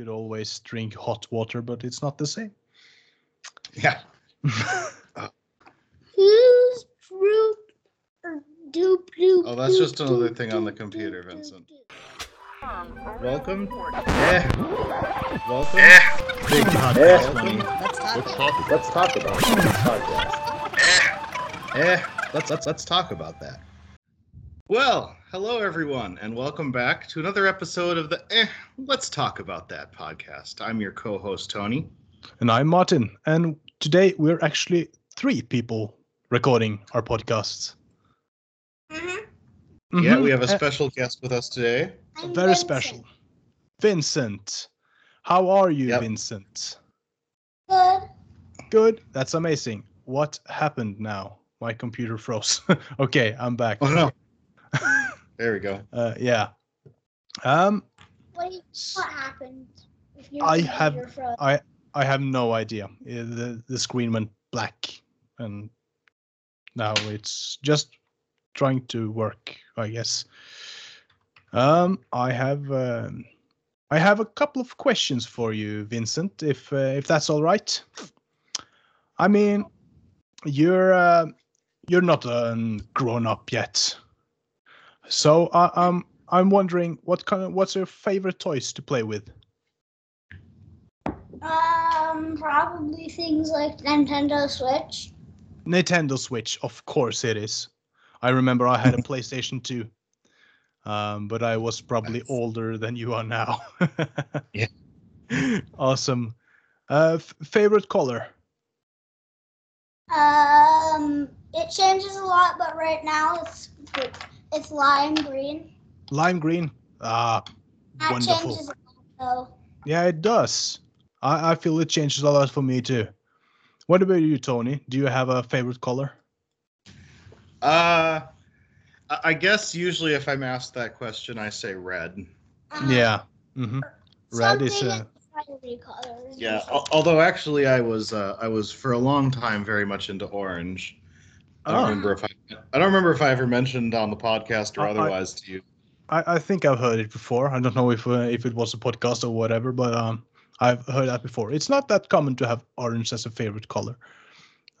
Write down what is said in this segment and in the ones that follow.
could always drink hot water, but it's not the same. Yeah. Who's fruit or doop doop? Oh, that's just another thing on the computer, doop, doop, Vincent. doop. Welcome. Yeah. Welcome. Big podcast Yeah. money. Let's talk. Let's talk about this podcast. Eh, let's let's let's talk about that. Well, hello everyone, and welcome back to another episode of the Eh, Let's Talk About That podcast. I'm your co-host Tony. And I'm Martin. And today we're actually three people recording our podcasts. Mhm. Yeah, Mhm. we have a Uh, special guest with us today. I'm very Vincent. special. Vincent. How are you, Yep. Vincent? Good. Good. That's amazing. What happened now? My computer froze. okay, I'm back. Oh no. There we go. Uh, yeah. Um, What, do you, what happened? If your I have- I I have no idea. Uh, The the screen went black, and now it's just trying to work. I guess. Um, I have um, I have a couple of questions for you, Vincent. If uh, if that's all right. I mean, you're uh, you're not um, grown up yet, so I, um I'm wondering what kind of what's your favorite toys to play with? Um, probably things like Nintendo Switch. Nintendo Switch, of course it is. I remember I had a PlayStation 2, um, but I was probably Nice. older than you are now. Yeah. Awesome. Uh, f- favorite color? Um, it changes a lot, but right now it's it's lime green. Lime green. Ah, That wonderful. changes a lot, though. Yeah, it does. I, I feel it changes a lot for me too. What about you, Tony? Do you have a favorite color? Uh I I guess usually if I'm asked that question, I say red. Um, Yeah. hmm Red is something uh. Yeah, al- although actually I was uh, I was for a long time very much into orange. I don't Oh. remember if I I don't remember if I ever mentioned on the podcast or I- I- otherwise to you. I, I think I've heard it before. I don't know if uh, if it was a podcast or whatever, but um, I've heard that before. It's not that common to have orange as a favorite color.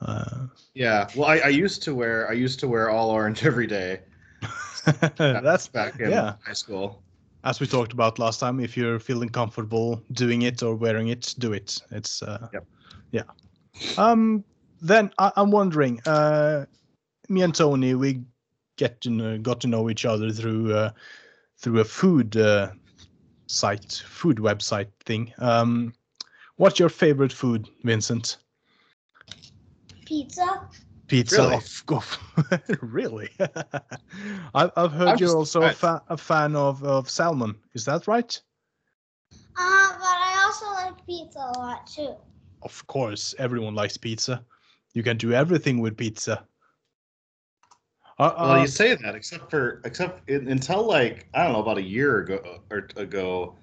Uh, Yeah, well, I, I used to wear I used to wear all orange every day. that's back in yeah. high school. as we talked about last time. If you're feeling comfortable doing it or wearing it, do it. It's uh, Yep. yeah. Um, then I, I'm wondering. Uh, me and Tony, we get to know, got to know each other through uh, through a food uh, site, food website thing. Um, what's your favorite food, Vincent? Pizza. Pizza, Really? of course. really? I've, I've heard I'm you're just also a, fa- a fan of, of salmon. Is that right? Uh, but I also like pizza a lot too. Of course, everyone likes pizza. You can do everything with pizza. Uh, Well, uh, you say that, except for except in, until like I don't know about a year ago or ago,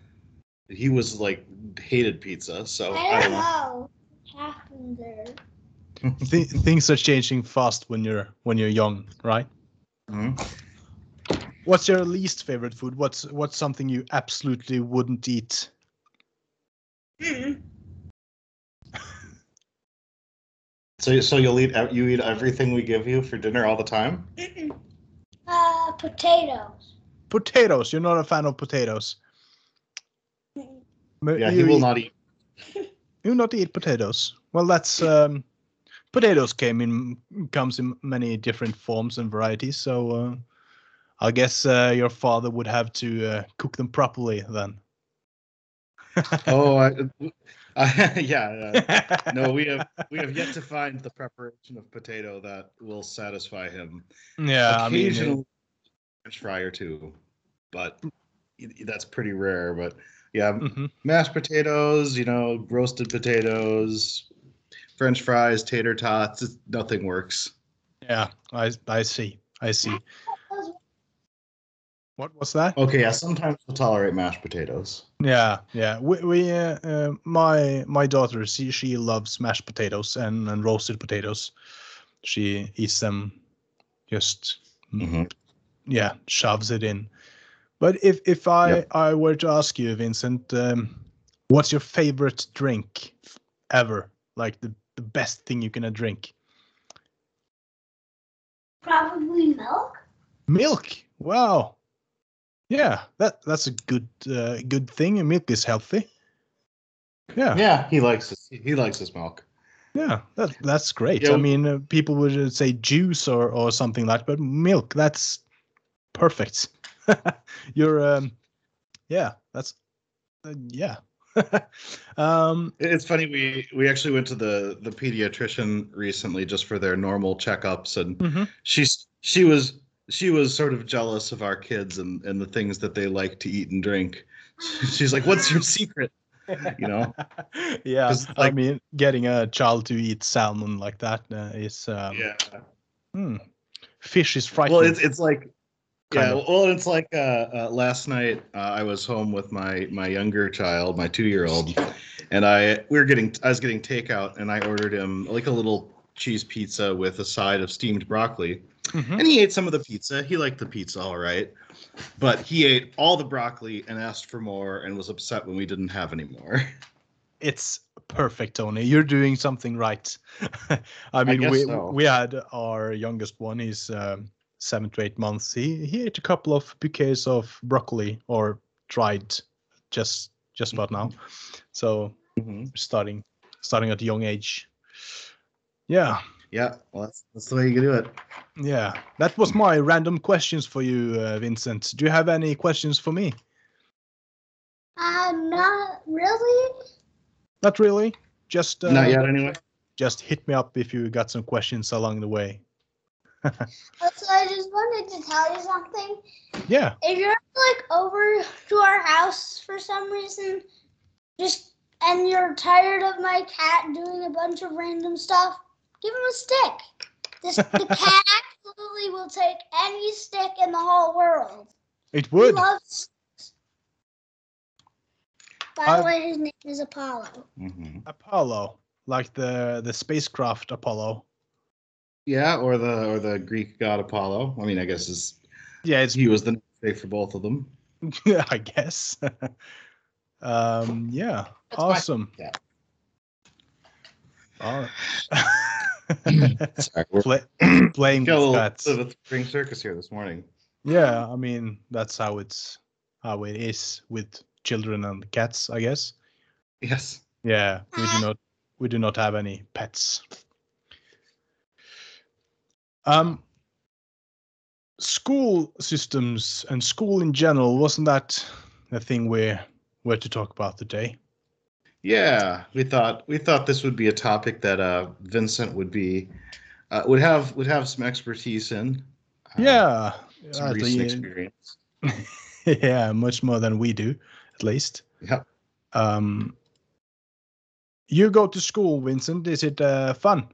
he was like hated pizza. So I I don't don't know. know what happened there. th- things are changing fast when you're when you're young, right? Mhm. What's your least favorite food? What's what's something you absolutely wouldn't eat? Mm. So so you'll eat you eat everything we give you for dinner all the time? Mm-mm. Uh, potatoes. Potatoes. You're not a fan of potatoes. Yeah, you he will eat- not eat. You not eat potatoes. Well, that's um, potatoes came in comes in many different forms and varieties. So uh, I guess uh, your father would have to uh, cook them properly then. Oh, I, I, yeah. uh, no, we have we have yet to find the preparation of potato that will satisfy him. yeah, I mean, Occasionally, French fry or two, but that's pretty rare. But yeah, mhm. mashed potatoes, you know, roasted potatoes, French fries, tater tots. Nothing works. yeah, I I see, I see. What was that? Okay, yeah, sometimes we'll tolerate mashed potatoes. Yeah, yeah. We, we uh, uh, my my daughter, she she loves mashed potatoes and, and roasted potatoes. She eats them, just Mhm. yeah, shoves it in. But if if I Yep. I were to ask you, Vincent, um, What's your favorite drink ever? Like the, the best thing you can uh, drink? Probably milk. Milk. Wow. Yeah, that that's a good uh, good thing. And Milk is healthy. Yeah, yeah, he likes his, he likes his milk. Yeah, that that's great. Yeah, I mean, uh, people would uh, say juice or or something like, but milk. That's perfect. You're um, yeah, that's uh, yeah. um, It's funny we we actually went to the the pediatrician recently just for their normal checkups and mhm. she's she was she was sort of jealous of our kids and and the things that they like to eat and drink. She's like, "What's your secret?" You know. yeah, 'Cause, I mean, getting a child to eat salmon like that uh, is um, yeah. hmm, fish is frightening. Well, it's it's like yeah. of. Well, it's like uh, uh, last night uh, I was home with my my younger child, my two year old, and I we were getting I was getting takeout and I ordered him like a little cheese pizza with a side of steamed broccoli. Mhm. And he ate some of the pizza. He liked the pizza all right. But he ate all the broccoli and asked for more and was upset when we didn't have any more. It's perfect, Tony. You're doing something right. I mean, guess we so. we had our youngest one. He's um, seven to eight months. He he ate a couple of bouquets of broccoli or tried just just about now. So starting starting at a young age. Yeah, Yeah, well, that's, that's the way you can do it. yeah. That was my random questions for you, uh, Vincent. Do you have any questions for me? Uh, not really. Not really. Just uh, Not yet, anyway. Just hit me up if you got some questions along the way. Also, I just wanted to tell you something. Yeah. If you're like over to our house for some reason, just and you're tired of my cat doing a bunch of random stuff, give him a stick. This the cat absolutely will take any stick in the whole world. It would. He would. loves. By I've- the way, his name is Apollo. hmm Apollo, like the the spacecraft Apollo. Yeah, or the or the Greek god Apollo. I mean, I guess is Yeah, it's he was the namesake for both of them. Yeah, I guess. um, yeah, That's awesome. cat. All Sorry, we're playing got a with little cats. bit a spring circus here this morning. Yeah, I mean that's how it's how it is with children and cats, I guess. Yes. Yeah, we do not we do not have any pets. Um, school systems and school in general wasn't that the thing we're we're to talk about today? Yeah, we thought we thought this would be a topic that uh, Vincent would be uh, would have would have some expertise in. uh, yeah, some I recent think- experience. yeah, much more than we do, at least. Yeah. Um, you go to school, Vincent. Is it uh, fun?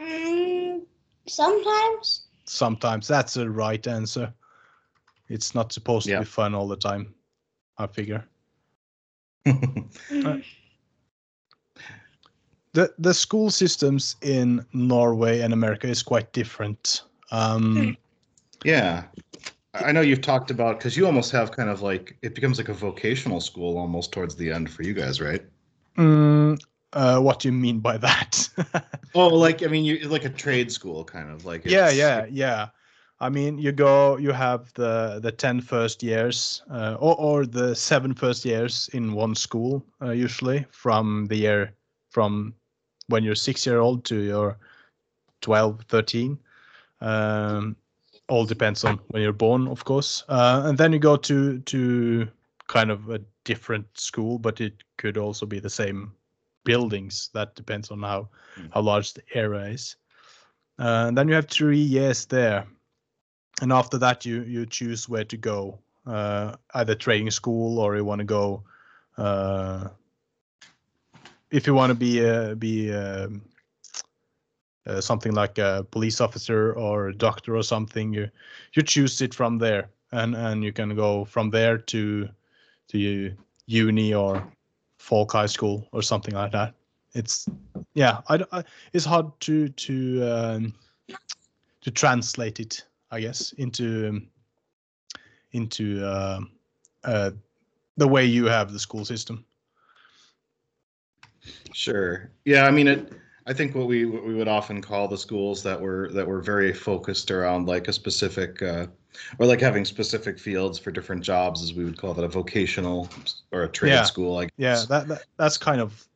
Mm, sometimes. Sometimes that's the right answer. It's not supposed Yeah. to be fun all the time. I figure. The the school systems in Norway and America is quite different. Um, yeah, I I know you've talked about because you almost have kind of like it becomes like a vocational school almost towards the end for you guys, right? mm, uh, what do you mean by that? Oh, like I mean, you like a trade school kind of like. yeah, yeah, yeah. I mean, you go, you have the the 10 first years, uh, or or the seven first years in one school, uh, usually from the year from when you're six year old to your 12, 13. Um, all depends on when you're born, of course. Uh, and then you go to to kind of a different school, but it could also be the same buildings. That depends on how Mm. how large the area is. Uh, and then you have three years there, and after that you you choose where to go, uh, either training school or you want to go. Uh, if you want to be uh, be um, uh, something like a police officer or a doctor or something, you you choose it from there, and and you can go from there to to uni or folk high school or something like that. It's yeah, I, I- it's hard to to um, to translate it, I guess, into into um uh, the way you have the school system. Sure. Yeah, I mean it I think what we what we would often call the schools that were that were very focused around like a specific uh, or like having specific fields for different jobs as we would call that a vocational or a trade Yeah. school like Yeah, that, that that's kind of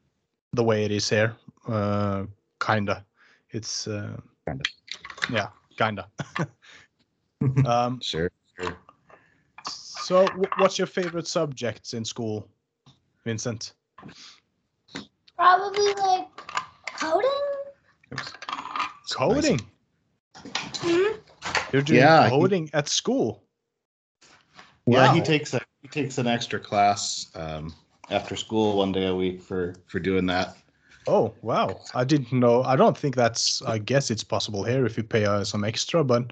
the way it is here. Uh, kinda. It's uh, Kinda. Yeah, kinda. um, sure sure so, wh- what's your favorite subjects in school, Vincent? Probably like coding. Oops. Coding. Hmm? You're doing Yeah, he- coding at school. Yeah, he takes a he takes an extra class um, after school one day a week for for doing that. Oh wow! I didn't know. I don't think that's. I guess it's possible here if you pay uh, some extra, but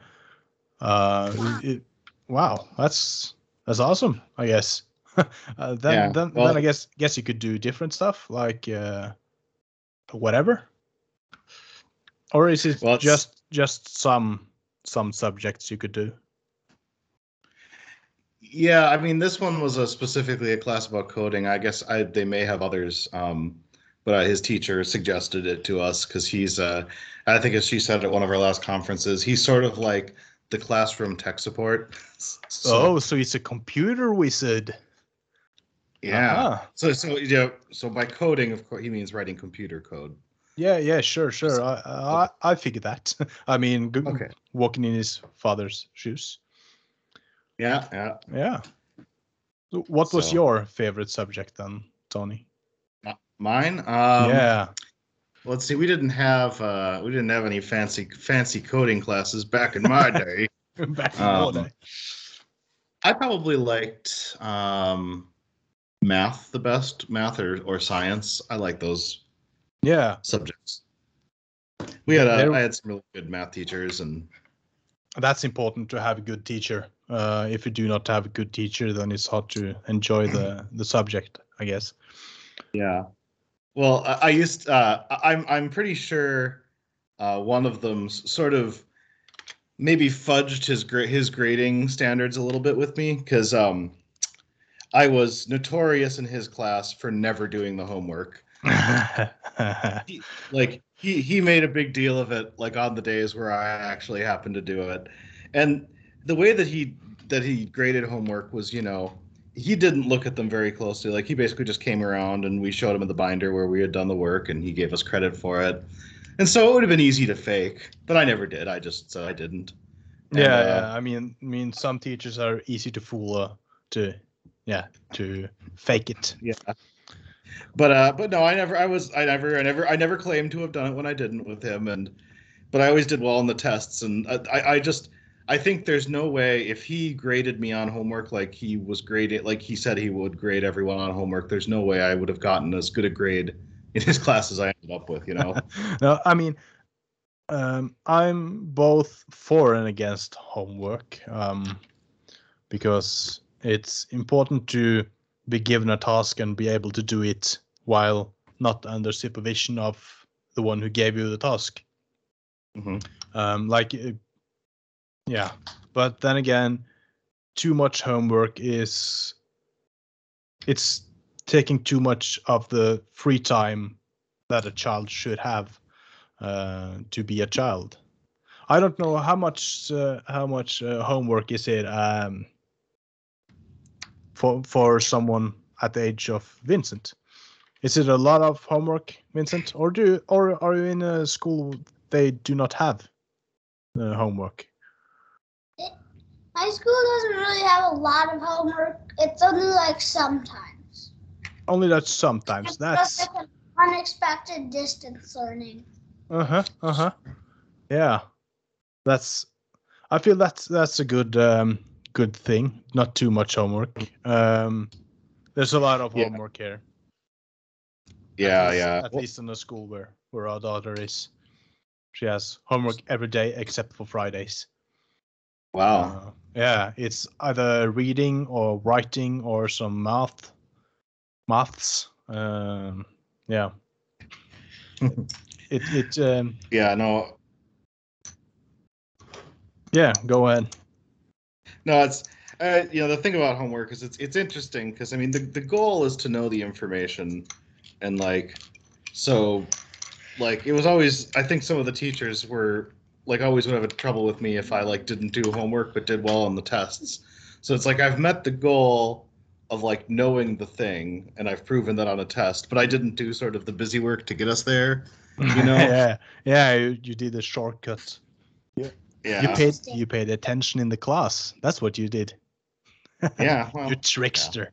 uh, it, wow, that's that's awesome. I guess. uh, then Yeah, then, well- then I guess guess you could do different stuff like uh, whatever. Or is it Well, just just some some subjects you could do? Yeah, I mean this one was a specifically a class about coding. I guess I they may have others, um, but uh, his teacher suggested it to us because he's uh, I think as she said at one of our last conferences, he's sort of like the classroom tech support. So, oh, so it's a computer wizard. yeah. Uh-huh. So so you know so by coding, of course, he means writing computer code. Yeah, yeah, sure, sure. I I, I figured that. I mean, g- Okay. walking in his father's shoes. Yeah, yeah. Yeah. What was So- your favorite subject then, Tony? Mine. Um, yeah. Let's see. We didn't have uh, we didn't have any fancy fancy coding classes back in my day. Back in um, day. I probably liked um, math the best, math or, or science. I like those Yeah, subjects. We had a, I had some really good math teachers, and that's important to have a good teacher. Uh, if you do not have a good teacher, then it's hard to enjoy the the subject, I guess. yeah. Well, I, I used. Uh, I'm I'm pretty sure uh, one of them sort of maybe fudged his his grading standards a little bit with me because um, I was notorious in his class for never doing the homework. like he he made a big deal of it like on the days where i actually happened to do it and the way that he that he graded homework was you know he didn't look at them very closely like he basically just came around and we showed him in the binder where we had done the work and he gave us credit for it and so it would have been easy to fake but i never did i just said i didn't And, yeah, uh, yeah. I mean, I mean, some teachers are easy to fool. Uh, to yeah, to fake it. yeah but uh but no i never i was i never i never i never claimed to have done it when i didn't with him and but i always did well in the tests and i i, I just i think there's no way if he graded me on homework like he was graded like he said he would grade everyone on homework there's no way i would have gotten as good a grade in his class as i ended up with you know no, I mean, um, I'm both for and against homework um, because it's important to be given a task and be able to do it while not under supervision of the one who gave you the task. Mhm. Um, like, uh, yeah, but then again, too much homework is it's taking too much of the free time that a child should have uh, to be a child. I don't know how much uh, how much uh, homework is it um, for for someone at the age of Vincent. Is it a lot of homework, Vincent, or do or are you in a school they do not have uh, homework? My school doesn't really have a lot of homework. It's only like sometimes. Only that sometimes. It's That's just like an unexpected distance learning. Uh huh. Uh huh. Yeah, that's. I feel that's that's a good um good thing. Not too much homework. Um, there's a lot of Yeah. homework here. at yeah least- yeah At Well, least in the school where where our daughter is, she has homework every day except for Fridays. wow Uh, yeah, it's either reading or writing or some math, maths. Um, yeah. it it um, yeah no yeah. Go ahead. No, it's uh, you know the thing about homework is it's it's interesting because I mean the the goal is to know the information and like So, like, it was always. I think some of the teachers were like always would have a trouble with me if I like didn't do homework but did well on the tests. So it's like I've met the goal of like knowing the thing, and I've proven that on a test, but I didn't do sort of the busy work to get us there. You know? yeah, yeah, you, you did a shortcut. Yeah. You paid you paid attention in the class. That's what you did. yeah. Well, you trickster.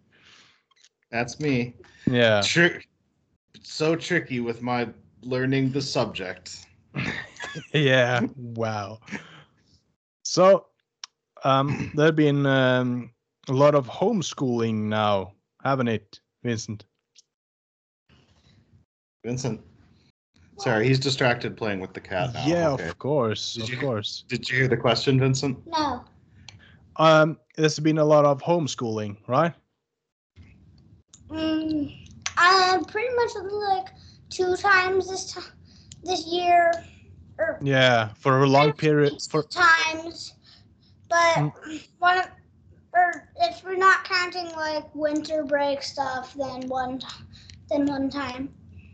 that's me. Yeah. Trick. So tricky with my learning the subject. yeah. Wow. So, um, there've been um, a lot of homeschooling now, haven't it, Vincent? Vincent. Sorry, he's distracted playing with the cat now. yeah, Okay. of course, Did of you- course. Did you hear the question, Vincent? No. Um, there's been a lot of homeschooling, right? Mm, uh, pretty much like two times this time, this year, or Yeah, for a long period. For times, but Mm. one, of- or if we're not counting like winter break stuff, then one, then one time.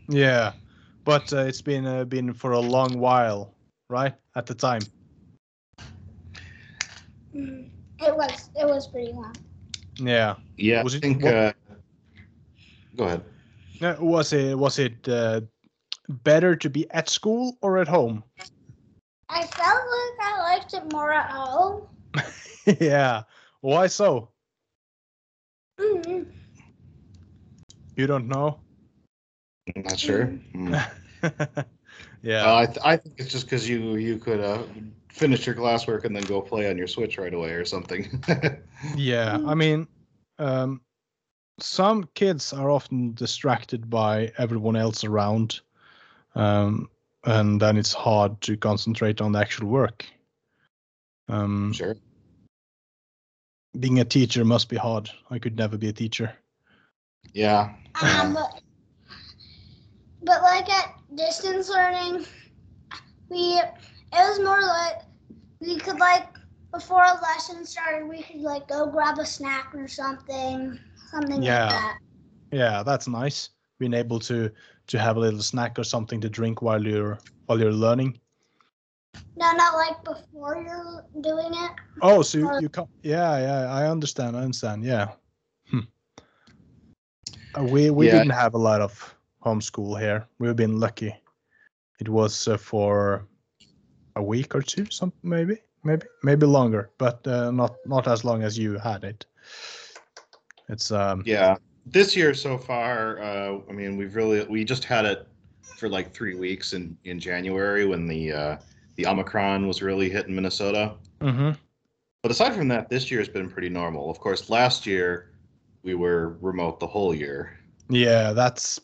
yeah, but uh, it's been uh, been for a long while, right? At the time. Mm, It was it was pretty long. Yeah. Yeah, Was I it- think. what- Uh, go ahead. Was it was it uh, better to be at school or at home? I felt like I liked it more at home. yeah. Why so? Mm, You don't know? I'm not sure. Mm-hmm. Mm. yeah. Uh, I, th- I think it's just because you you could uh, finish your classwork and then go play on your Switch right away or something. Yeah, I mean, um, some kids are often distracted by everyone else around, um, and then it's hard to concentrate on the actual work. Um, sure. being a teacher must be hard. I could never be a teacher. Yeah. Um, but, but like at distance learning, we it was more like we could like before a lesson started, we could like go grab a snack or something, something Yeah. like that. Yeah, that's nice. Being able to to have a little snack or something to drink while you're while you're learning. No, not like before you're doing it. Oh, so you, Or- you come? Yeah, yeah. I understand. I understand. Yeah. Hmm. Uh, we we Yeah. didn't have a lot of homeschool here. We've been lucky. It was uh, for a week or two, some maybe, maybe, maybe longer, but uh, not not as long as you had it. It's um Yeah. This year so far, uh, I mean, we've really we just had it for like three weeks in in January when the uh, the Omicron was really hitting Minnesota. mhm. But aside from that, this year has been pretty normal. Of course, last year we were remote the whole year. Yeah, that's.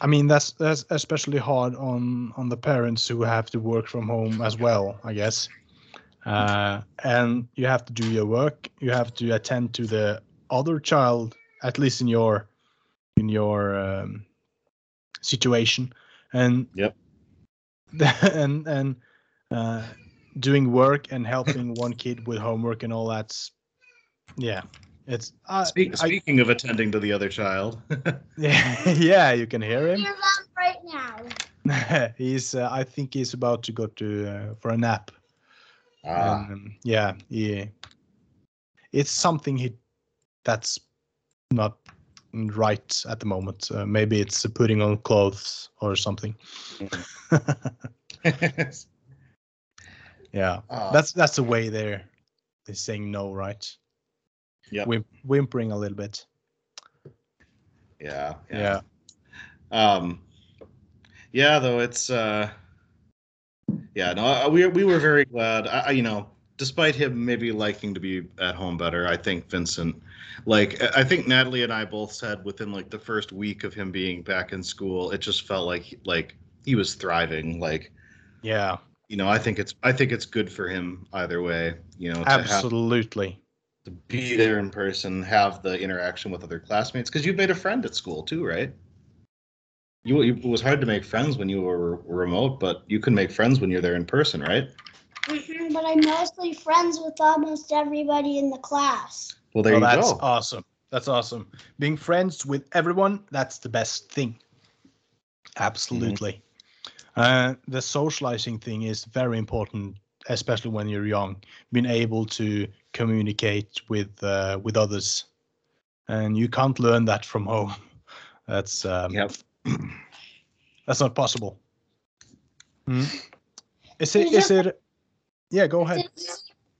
I mean, that's that's especially hard on on the parents who have to work from home as well. I guess, uh, and you have to do your work. You have to attend to the other child, at least in your in your um, situation, and Yep. and and uh, doing work and helping one kid with homework and all that's yeah it's uh, Speak, I- speaking of attending to the other child, yeah, yeah, you can hear him. Right now. he's, uh, I think he's about to go to uh, for a nap. ah, Um, yeah, yeah. It's something he that's not right at the moment. Uh, maybe it's putting on clothes or something. yeah, Ah, that's that's the way they're they're saying no, right? Yeah, Whim- whimpering a little bit. yeah, Yeah. Um, yeah, though it's uh, yeah, no, uh, we we were very glad. I, I- you know, despite him maybe liking to be at home better, I think Vincent, like I I think Natalie and I both said within like the first week of him being back in school, it just felt like like he was thriving. Like Yeah, you know, I think it's I think it's good for him either way. You know, to have absolutely. to be there in person, have the interaction with other classmates, because you've made a friend at school too, right? You, it was hard to make friends when you were remote, but you can make friends when you're there in person, right? Mhm, But I'm mostly friends with almost everybody in the class. Well, there oh, you that's go. awesome. That's awesome. Being friends with everyone, that's the best thing. Absolutely. Uh, the socializing thing is very important, especially when you're young. Being able to communicate with uh, with others, and you can't learn that from home. That's um, Yep. that's not possible. Hmm? Is it? You Is just- it? Yeah, go ahead.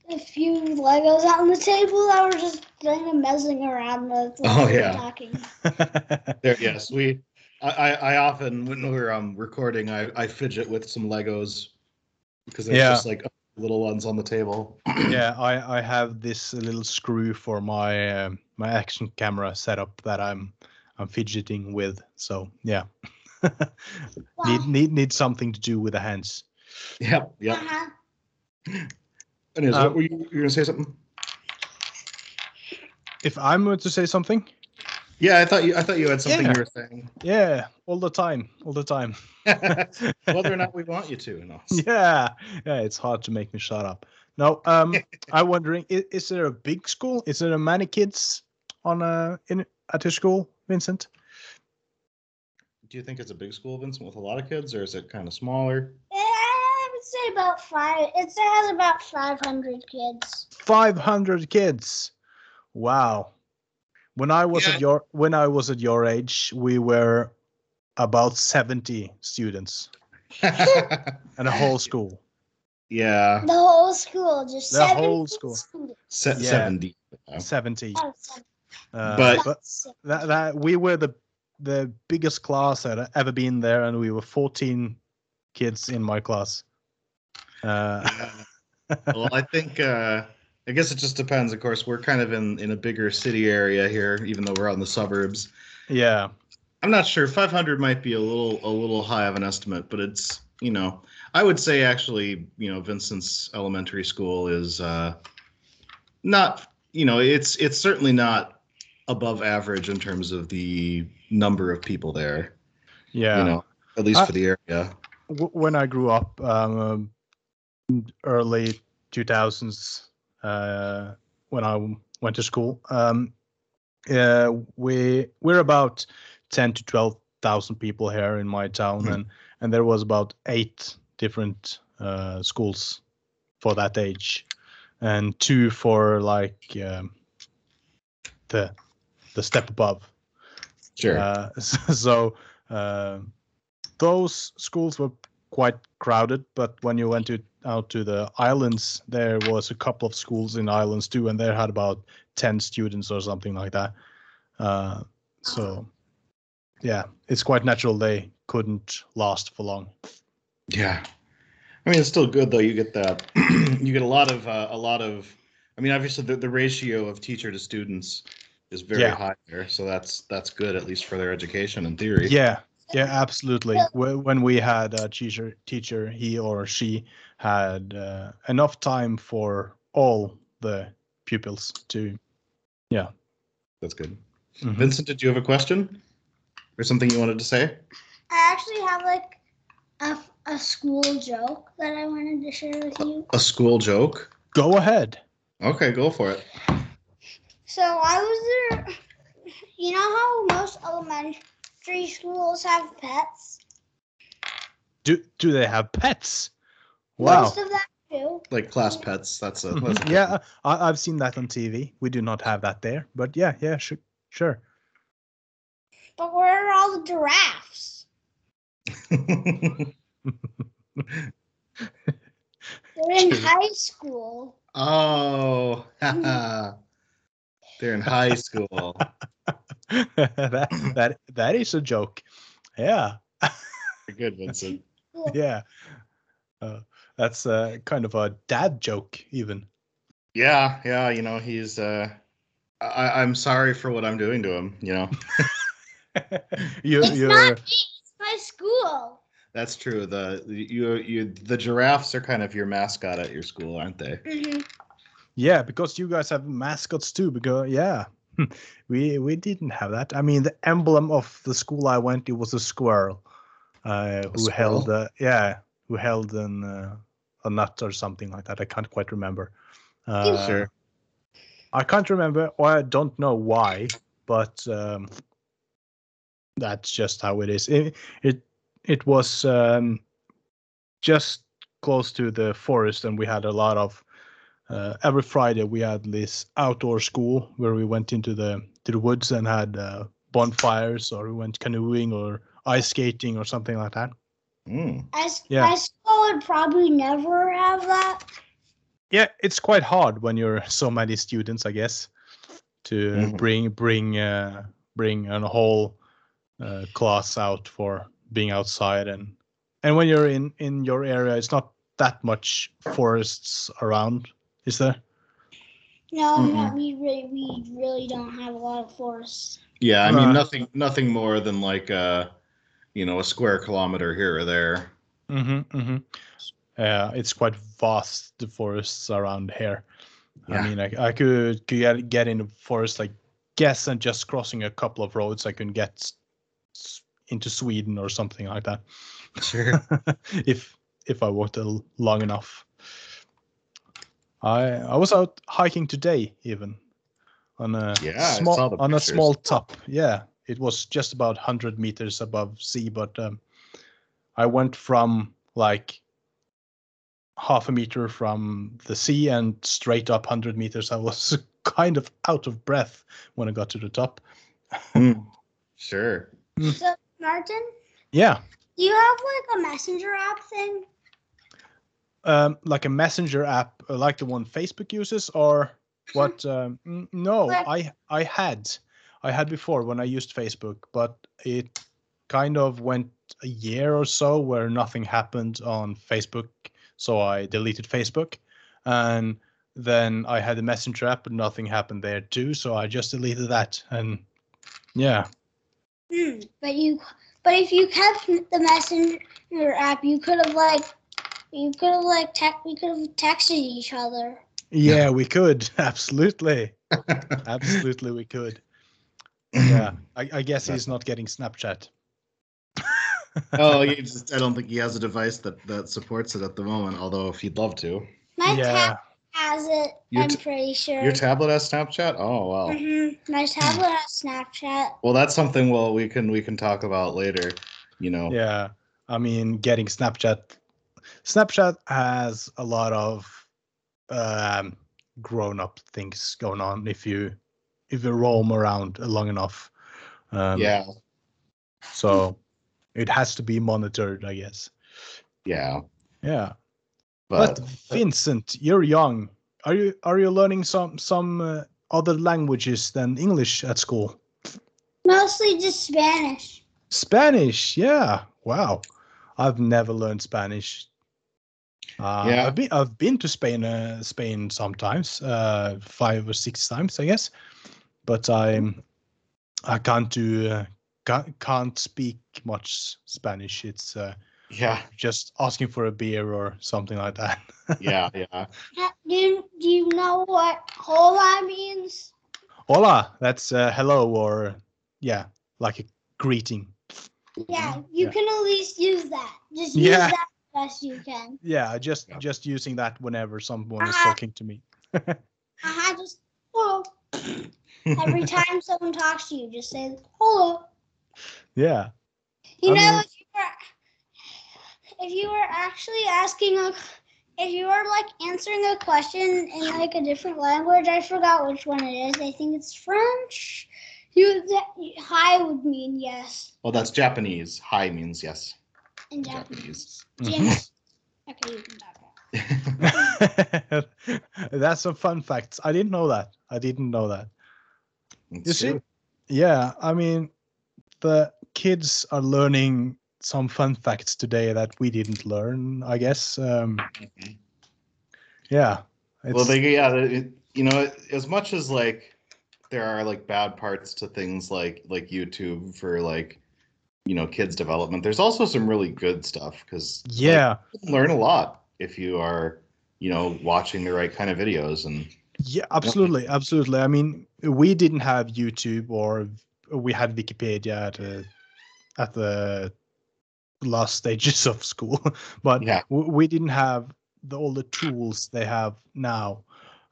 There's a few Legos out on the table that were just kind of messing around with. while Oh, yeah. Talking. There, yes, we. I, I, I often when we're um recording, I, I fidget with some Legos because there's Yeah. just like little ones on the table. yeah, I I have this little screw for my um, my action camera setup that I'm I'm fidgeting with. So yeah, need need need something to do with the hands. Yep, yep. Uh-huh. Anyways, Um, what you, you were gonna say something? If I'm going to say something, Yeah, I thought you I thought you had something Yeah. you were saying. yeah, all the time, all the time. Whether or not we want you to, no. yeah, yeah, it's hard to make me shut up. No, um, I'm wondering, is, is there a big school? Is there a many kids on a in at your school, Vincent? Do you think it's a big school, Vincent, with a lot of kids, or is it kind of smaller? Yeah, I would say about five. It has about 500 kids. 500 kids. Wow. When I was Yeah. at your when I was at your age, we were about 70 students and a whole school. yeah, The whole school, just The 70 whole school. students. se- Yeah. seventy. 70. Oh, seven. Uh, But- but that, that we were the the biggest class that had ever been there and we were 14 kids in my class. Uh, well, I think uh, I guess it just depends. Of course, we're kind of in in a bigger city area here, even though we're out in the suburbs. yeah. I'm not sure. 500 might be a little a little high of an estimate, but it's you know I would say actually you know Vincent's elementary school is uh, not you know it's it's certainly not above average in terms of the number of people there. Yeah. You know, at least I- for the area. w- when I grew up, um, early 2000s, uh, when I went to school, um, uh, we we're about 10 to 12,000 people here in my town, Hmm. and and there was about eight different uh, schools for that age, and two for like um, the the step above. Sure. Uh, so uh, those schools were quite crowded, but when you went to out to the islands, there was a couple of schools in islands too, and they had about ten students or something like that. Uh, so yeah, it's quite natural they couldn't last for long. Yeah, I mean it's still good though. You get that. you get a lot of uh, a lot of. I mean, obviously the, the ratio of teacher to students is very Yeah. high there, so that's that's good at least for their education in theory. Yeah, yeah, absolutely. Wh- When we had a teacher, teacher, he or she had uh, enough time for all the pupils to. Yeah. That's good. Mhm. Vincent, did you have a question or something you wanted to say? I actually have like a, a school joke that I wanted to share with you. A school joke? Go ahead. Okay, go for it. So I was there. You know how most elementary schools have pets? Do do they have pets? Wow. Most of them do. Like class pets. That's a, that's a Yeah, I, I've seen that on TV. We do not have that there, but yeah, yeah, sure, sure. But where are all the giraffes? Oh, they're in high school. oh, they're in high school. that that that is a joke. Yeah, good, Vincent. yeah. Uh, that's uh, kind of a dad joke, even. Yeah, yeah. You know, he's. uh I, I'm sorry for what I'm doing to him. You know, you It's you're not me. It's my school. that's true. The you you the giraffes are kind of your mascot at your school, aren't they? Mhm. yeah because you guys have mascots too. Because yeah, we we didn't have that. I mean, the emblem of the school I went to was a squirrel, uh, who held squirrel? uh, yeah, who held an uh, a nut or something like that. I can't quite remember. Uh, Sure. I can't remember, or I don't know why, but um, that's just how it is. It, it it was um, just close to the forest, and we had a lot of. Uh, every Friday we had this outdoor school where we went into the to the woods and had uh, bonfires, or we went canoeing or ice skating or something like that. Mm. As Yeah. high school would probably never have that. Yeah, it's quite hard when you're so many students, I guess, to Mhm. bring bring uh, bring a whole uh, class out for being outside and and when you're in in your area, it's not that much forests around, is there? No, Mm-mm. no, we really, we really don't have a lot of forests. Yeah, I mean Uh, nothing nothing more than like a you know a square kilometer here or there. Mm-hmm. mm-hmm. Uh, it's quite vast the forests around here. Yeah. I mean, I, I could, could get, get in the forest, like guess, and just crossing a couple of roads, I can get s- s- into Sweden or something like that. Sure. if if I walked long enough. I I was out hiking today even on a Yeah, small saw the on a small top. Yeah, it was just about 100 meters above sea, but um, I went from like half a meter from the sea and straight up 100 meters. I was kind of out of breath when I got to the top. Mm. Sure. So, Martin, Yeah, do you have like a messenger app thing? Um, like a messenger app, uh, like the one Facebook uses, or what? Um, no, I I had, I had before when I used Facebook, but it kind of went a year or so where nothing happened on Facebook, so I deleted Facebook, and then I had a messenger app, but nothing happened there too, so I just deleted that, and yeah, Hmm. But you, but if you kept the messenger app, you could have like, you could have like tech, we could have texted each other. yeah, we could absolutely, absolutely, we could. Yeah, I, I guess he's not getting Snapchat. oh, you just I don't think he has a device that that supports it at the moment. Although if he'd love to. My yeah. tab has it. Your I'm t- pretty sure. Your tablet has Snapchat. Oh wow. hmm My tablet has Snapchat. Well, that's something. Well, we can we can talk about later. You know. Yeah, I mean, getting Snapchat. Snapchat has a lot of um, grown-up things going on if you if you roam around long enough. Um, yeah. So it has to be monitored, I guess. Yeah. Yeah. But, But, Vincent, you're young. Are you are you learning some some uh, other languages than English at school? Mostly just Spanish. Spanish, yeah. Wow, I've never learned Spanish. Uh, Yeah. I've been I've been to Spain uh, Spain sometimes, uh, five or six times, I guess. But I'm I can't do uh, can't, can't speak much Spanish. It's uh, yeah. just asking for a beer or something like that. Yeah. Yeah. Do you, do you know what hola means? Hola, that's uh, hello or yeah, like a greeting. Yeah, you Yeah. can at least use that. Just use Yeah. that best you can. Yeah, just Yeah. just using that whenever someone is Ah. talking to me. Uh-huh, just hello. Every time someone talks to you, just say hello. Yeah. You I know, mean- if you were if you were actually asking a if you were like answering a question in like a different language, I forgot which one it is. I think it's French. You that hi would mean yes Well, that's Japanese. Hi means yes. In Japanese. Japanese. Okay, you can talk. That's some fun facts. I didn't know that. I didn't know that. You see? true. Yeah, I mean, the kids are learning some fun facts today that we didn't learn. I guess. Um, yeah. Well, it's- they yeah, it, you know, as much as like there are like bad parts to things like like YouTube for like you know kids development. There's also some really good stuff because yeah. learn a lot if you are you know watching the right kind of videos and Yeah, absolutely, absolutely. I mean, we didn't have YouTube or we had Wikipedia at the, at the last stages of school, but Yeah. we didn't have the, all the tools they have now.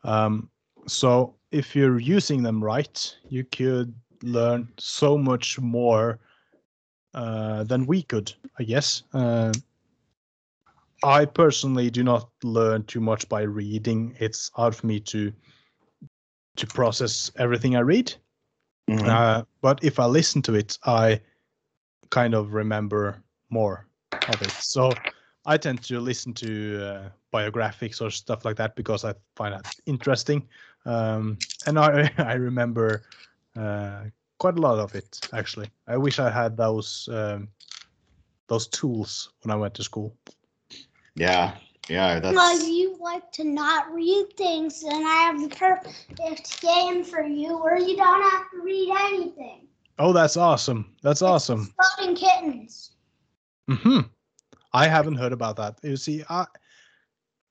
Um, so if you're using them right, you could learn so much more uh, than we could, I guess. Uh, I personally do not learn too much by reading. It's hard for me to to process everything I read. Mhm. Uh, but if I listen to it, I kind of remember more of it. So I tend to listen to uh, biographics or stuff like that because I find that interesting. Um, and I I remember uh, quite a lot of it actually. I wish I had those um, those tools when I went to school. yeah, yeah. That's Well, you like to not read things, then I have the perfect game for you where you don't have to read anything. Oh, that's awesome! That's awesome. Exploding kittens. hmm I haven't heard about that. You see, I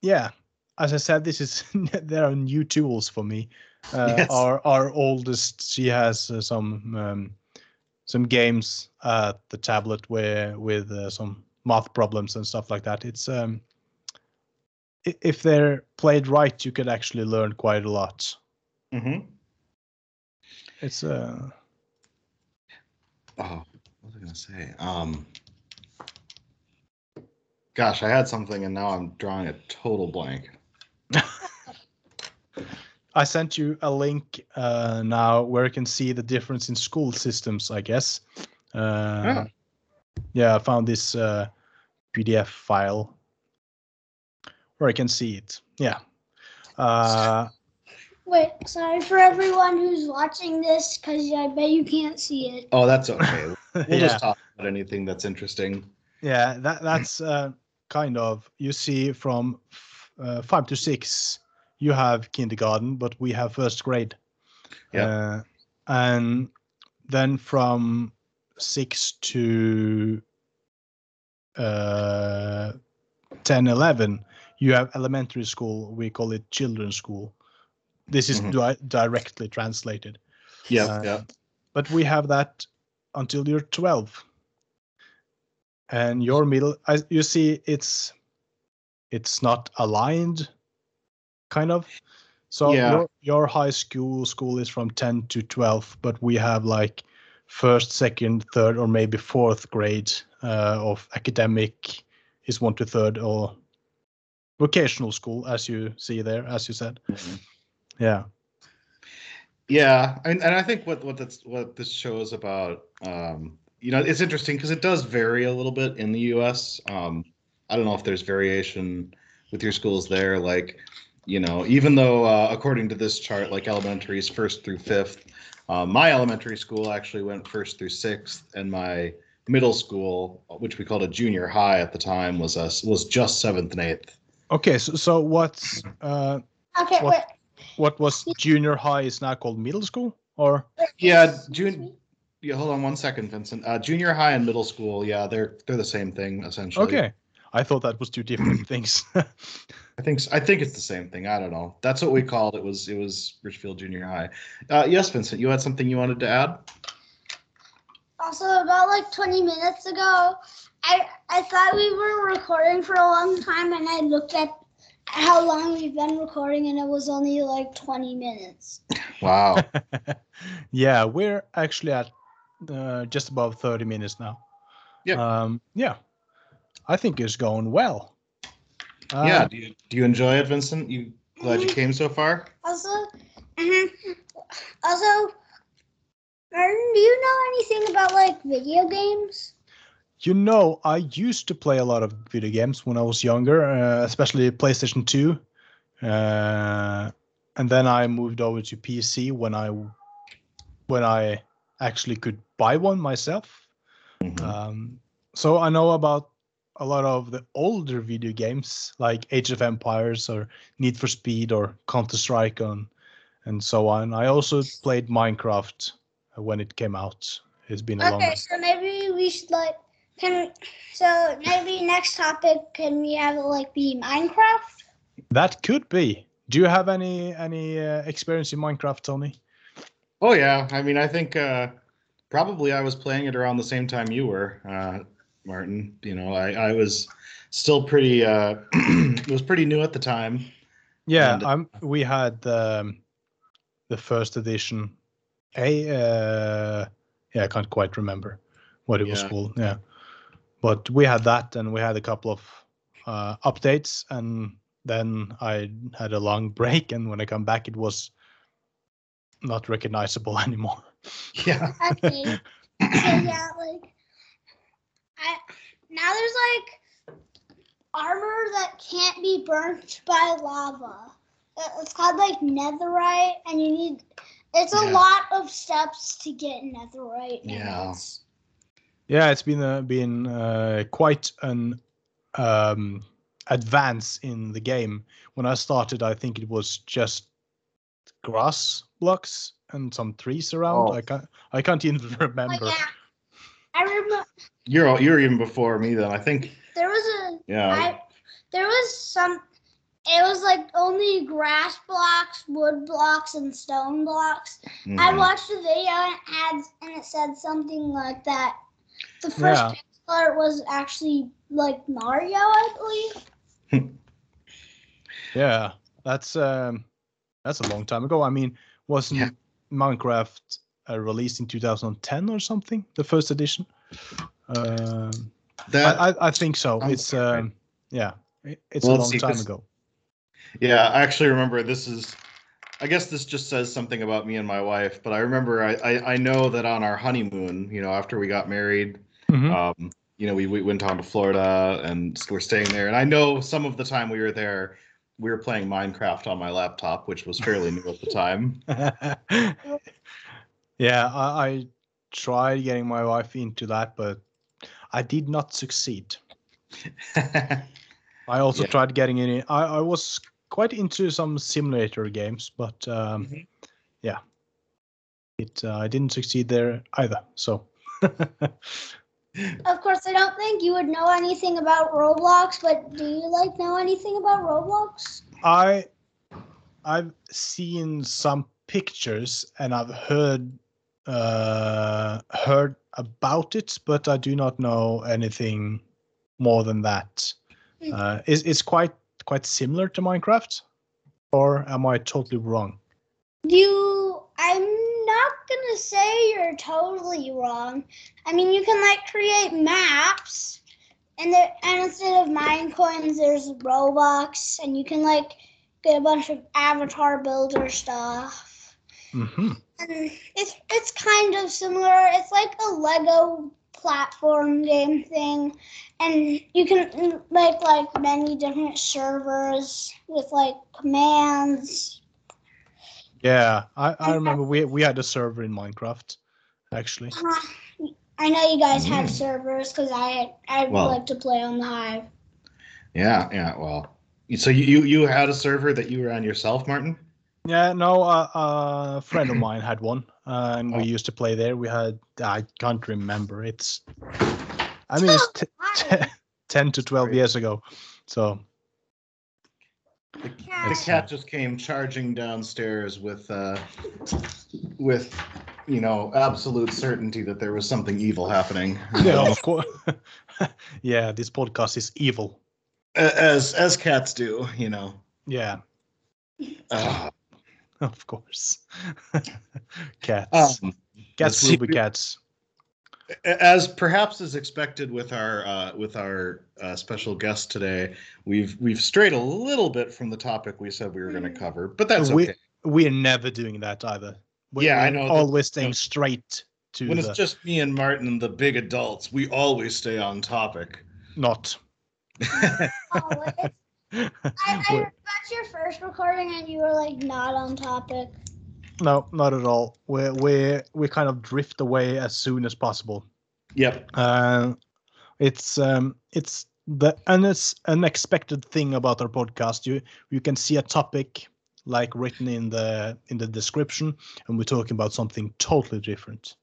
yeah, as I said, this is there are new tools for me. Uh, Yes. Our our oldest, she has uh, some um, some games at the tablet where with uh, some math problems and stuff like that. It's um, if they're played right, you could actually learn quite a lot. Mhm. It's uh, Oh, what was I gonna say? Um, gosh, I had something and now I'm drawing a total blank. I sent you a link uh, now where you can see the difference in school systems, I guess. Uh, Ah. Yeah, I found this uh, PDF file where I can see it. Yeah. Uh, Wait, sorry for everyone who's watching this because I bet you can't see it. Oh, that's okay. We'll yeah, just talk about anything that's interesting. yeah, that that's uh, kind of you see from f- uh, five to six, you have kindergarten, but we have first grade. Yeah. Uh, and then from six to uh, 10, 11, you have elementary school. We call it children's school. This is Mhm. di- directly translated. Yeah, Uh, yeah. But we have that until you're 12. And your middle, I, you see, it's it's not aligned, kind of. So Yeah. your, your high school school is from 10 to 12, but we have like first, second, third, or maybe fourth grade uh, of academic is one to third, or vocational school, as you see there, as you said. Mhm. Yeah. Yeah, and, and I think what what that's what this shows about, um, you know, it's interesting because it does vary a little bit in the U.S. Um, I don't know if there's variation with your schools there. Like, you know, even though uh, according to this chart, like elementary is first through fifth, uh, my elementary school actually went first through sixth, and my middle school, which we called a junior high at the time, was us was just seventh and eighth. Okay. So, so what's uh, Okay, What- wait. what was junior high is now called middle school or Yeah, excuse June- Yeah, hold on one second, Vincent. Uh, junior high and middle school, yeah, they're they're the same thing essentially. okay i thought that was two different things I think s- I think it's the same thing. I don't know. That's what we called it. Was it was Richfield Junior High? Uh, yes, Vincent, you had something you wanted to add? Also, about like 20 minutes ago, I I thought we were recording for a long time, and I looked at how long we've been recording, and it was only like 20 minutes. Wow. yeah we're actually at uh, just above 30 minutes now Yeah. um yeah i think it's going well Uh, yeah. Do you do you enjoy it, Vincent? You glad you came so far? Also, mhm. also, Martin, do you know anything about like video games? you know i used to play a lot of video games when i was younger uh, especially playstation 2 uh, and then i moved over to pc when i when i actually could buy one myself Mhm. Um, so I know about a lot of the older video games like Age of Empires or Need for Speed or Counter Strike on and so on. I also played Minecraft uh, when it came out. It's been a long Okay, so maybe we should like can so maybe next topic can we have it like be Minecraft? That could be. Do you have any any uh, experience in Minecraft, Tony? Oh yeah. I mean, I think uh, probably I was playing it around the same time you were, uh, Martin. You know, I I was still pretty. Uh, it was pretty new at the time. Yeah, And- I'm. We had um, the first edition. A uh, yeah, I can't quite remember, what it was called. Yeah, but we had that, and we had a couple of uh, updates, and then I had a long break, and when I come back, it was not recognizable anymore. Yeah. Okay. so yeah, like I now there's like armor that can't be burnt by lava. It's called like netherite, and you need. It's a Yeah. lot of steps to get netherite. Yeah. it's- Yeah, it's been uh, been uh, quite an um, advance in the game. When I started, I think it was just grass blocks and some trees around. Oh. I can't I can't even Oh remember. yeah, I remember You're all- you're even before me then. I think. there was a Yeah. I there was some. It was like only grass blocks, wood blocks, and stone blocks. I Mhm. watched a video and it had and it said something like that. The first Yeah. part was actually like Mario, I believe. Yeah, that's um, that's a long time ago. I mean, wasn't Yeah. Minecraft uh, released in 2010 or something? The first edition. Um, that. I, I I think so. It's um, yeah, it- it's Well, a long see, time ago. Yeah, I actually remember this is I guess this just says something about me and my wife, but I remember I, I, I know that on our honeymoon, you know, after we got married, Mhm. um, you know, we, we went down to Florida and we're staying there. And I know some of the time we were there, we were playing Minecraft on my laptop, which was fairly new at the time. yeah, I, I tried getting my wife into that, but I did not succeed. I also Yeah. tried getting in. I, I was quite into some simulator games, but um, Mhm. yeah, it uh, I didn't succeed there either. So Of course, I don't think you would know anything about Roblox, but do you like know anything about Roblox? I I've seen some pictures and I've heard uh, heard about it, but I do not know anything more than that. Mm. Uh, is it's quite quite similar to Minecraft, or am I totally wrong? You, I'm not gonna say you're totally wrong. I mean, you can like create maps, and there, and instead of mine coins, there's Robux, and you can like get a bunch of avatar builder stuff. hmm And it's it's kind of similar. It's like a Lego platform game thing, and you can make like many different servers with like commands. Yeah, I, I remember we we had a server in Minecraft, actually. Uh, I know you guys have Mm. servers because I I Well- like to play on the Hive. yeah, yeah. Well, so you, you you had a server that you were on yourself, Martin? Yeah, no, uh, a friend of mine had one, uh, and we Oh. used to play there. We had I can't remember. It's I mean it's t- t- ten to twelve years ago, so The, the Cat. cat just came charging downstairs with uh with you know absolute certainty that there was something evil happening. yeah, of course. yeah, this podcast is evil. As as cats do, you know. Yeah, Uh, of course. cats, um, cats let's will be cats. as perhaps is expected with our uh, with our uh, special guest today, we've we've strayed a little bit from the topic we said we were going to cover, but that's we okay. we're never doing that either. We- Yeah, I we're know Always staying straight to When the it's just me and Martin the big adults, we always stay on topic. not. It's, I, I We're- that's your first recording and you were like not on topic. No, not at all. We we we kind of drift away as soon as possible. Yep. Uh, it's um it's the unex- unexpected thing about our podcast. You you can see a topic like written in the in the description, and we're talking about something totally different.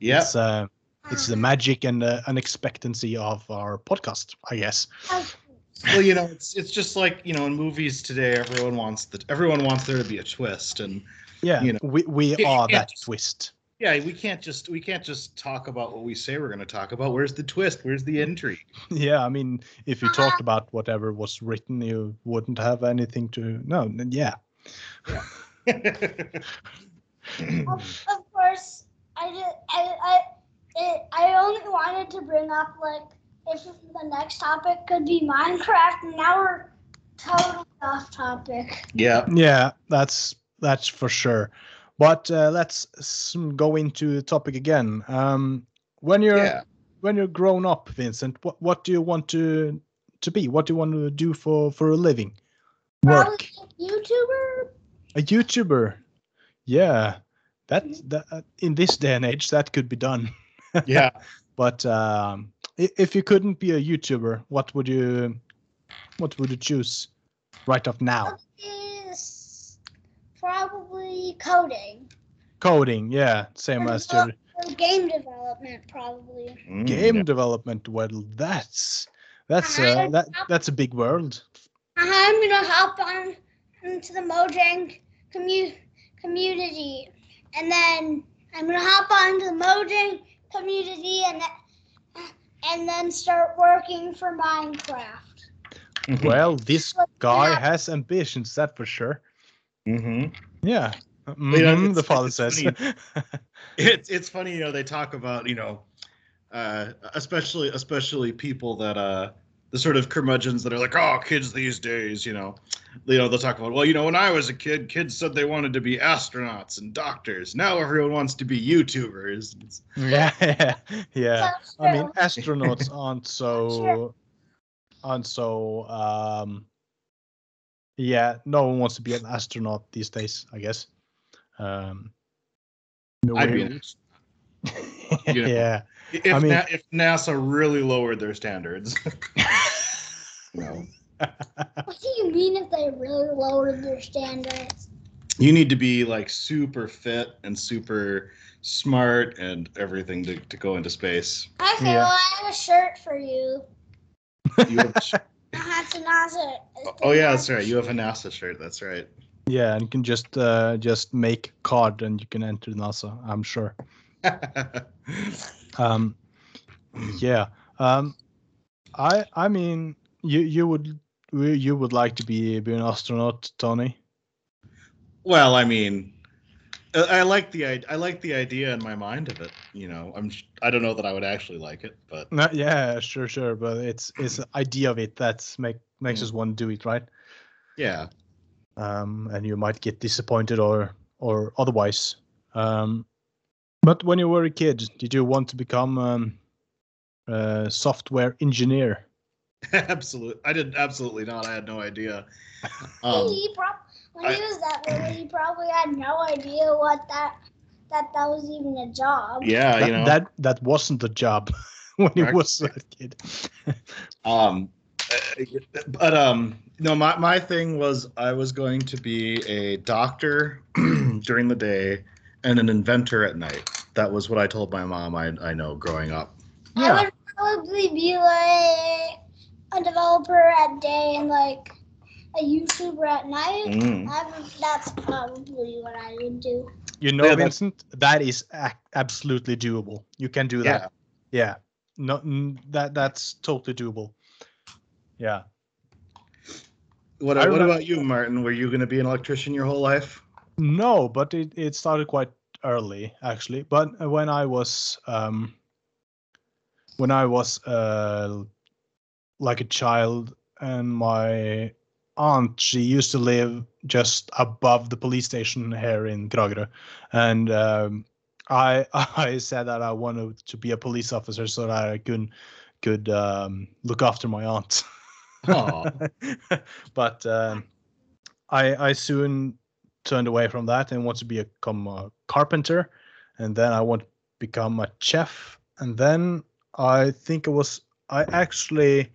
Yep. It's uh, it's the magic and the unexpectancy of our podcast, I guess. Well, you know, it's it's just like you know, in movies today, everyone wants that. Everyone wants there to be a twist, and Yeah, You know, we we you are that just- twist. yeah, we can't just we can't just talk about what we say we're going to talk about. Where's the twist? Where's the intrigue? Yeah, I mean, if you talked about whatever was written, you wouldn't have anything to. No, n- yeah. Of, of course, I did. I I it, I only wanted to bring up like if the next topic could be Minecraft, and now we're totally off topic. Yeah. Yeah, that's that's for sure. But uh, let's go into the topic again. Um, when you're Yeah. when you're grown up, Vincent, what what do you want to to be? What do you want to do for for a living? Work. Probably YouTuber. A YouTuber. Yeah, that that uh, in this day and age that could be done. Yeah. But um, i- if you couldn't be a YouTuber, what would you what would you choose right off now? Is probably coding Coding, yeah, same as your game development, probably. Mm, game development. Well, that's that's uh, that that's a big world. I'm gonna hop on into the Mojang commu- community, and then I'm gonna hop onto the Mojang community and and then start working for Minecraft. Mhm. Well, this But guy yeah, has ambitions, that for sure. Mhm. Yeah. know, Mhm, it's- the father it's says. It's it's funny, you know, they talk about, you know, uh, especially especially people that uh the sort of curmudgeons that are like, oh, kids these days, you know, you know, they'll talk about, well, you know, when I was a kid, kids said they wanted to be astronauts and doctors. Now everyone wants to be YouTubers. Yeah, yeah, yeah. so I mean, astronauts aren't so Sure. aren't so. Um, yeah, no one wants to be an astronaut these days. I guess. Um, no I'd be way- an astronaut. You know. yeah. If, I mean- Na- if NASA really lowered their standards, no. what do you mean if they really lowered their standards? you need to be like super fit and super smart and everything to, to go into space. Okay, Yeah. well I have a shirt for you. You have a sh- That's a NASA. oh yeah, that's right. You have a NASA shirt. That's right. Yeah, and you can just uh, just make a card and you can enter NASA. I'm sure. Um, yeah. Um, I I mean, you you would you would like to be, be an astronaut, Tony? well, I mean, I, I like the i- I like the idea in my mind of it. You know, I'm I don't know that I would actually like it, but No, yeah, sure, sure. But it's it's the idea of it that make makes Mm. us want to do it, right? yeah, Um, and you might get disappointed or or otherwise. Um, but when you were a kid, did you want to become um, a software engineer? absolutely. I did absolutely not. I had no idea. Um, he prob- when I- he was that little, he probably had no idea what that that that was even a job. yeah, that, you know, that that wasn't a job when he was a kid. Um, but um, no, my my thing was I was going to be a doctor during the day and an inventor at night. That was what I told my mom. I I know growing up. Yeah. I would probably be like a developer at day and like a YouTuber at night. Mm. Would, that's probably what I would do. You know, Yeah, Vincent, that is absolutely doable. You can do that. Yeah. yeah. No, n- that that's totally doable. Yeah. What what about you, Martin? Were you going to be an electrician your whole life? No, but it, it started quite early actually. But when I was um, when I was uh, like a child, and my aunt she used to live just above the police station here in Kragerø, and um, I I said that I wanted to be a police officer so that I could could um, look after my aunt. But um, I I soon turned away from that and want to be become a carpenter, and then I want to become a chef, and then I think it was I actually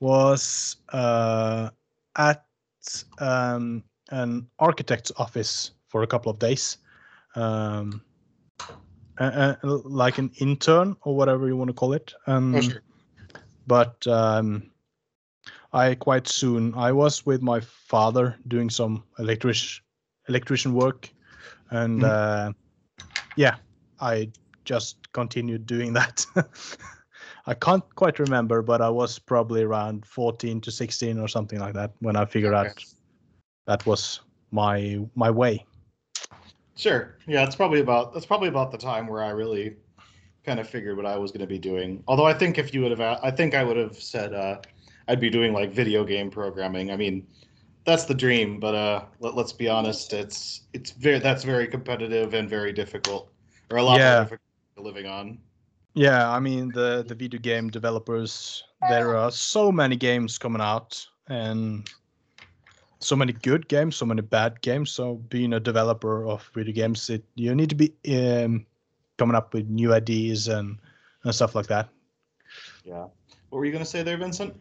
was uh, at um, an architect's office for a couple of days, um, uh, uh, like an intern or whatever you want to call it. Um, Oh, sure. but um, I quite soon I was with my father doing some electric electrician work, and Mhm. uh, yeah, I just continued doing that. I can't quite remember, but I was probably around 14 to 16 or something like that when I figured Okay. out that was my my way. Sure. Yeah, it's probably about that's probably about the time where I really kind of figured what I was going to be doing. Although I think if you would have, I think I would have said uh, I'd be doing like video game programming. I mean, that's the dream, but uh, let, let's be honest, it's it's very that's very competitive and very difficult, or a lot Yeah. more difficult for living on. Yeah, I mean the the video game developers. There are so many games coming out, and so many good games, so many bad games. So being a developer of video games, it you need to be um, coming up with new ideas and and stuff like that. Yeah. What were you going to say there, Vincent?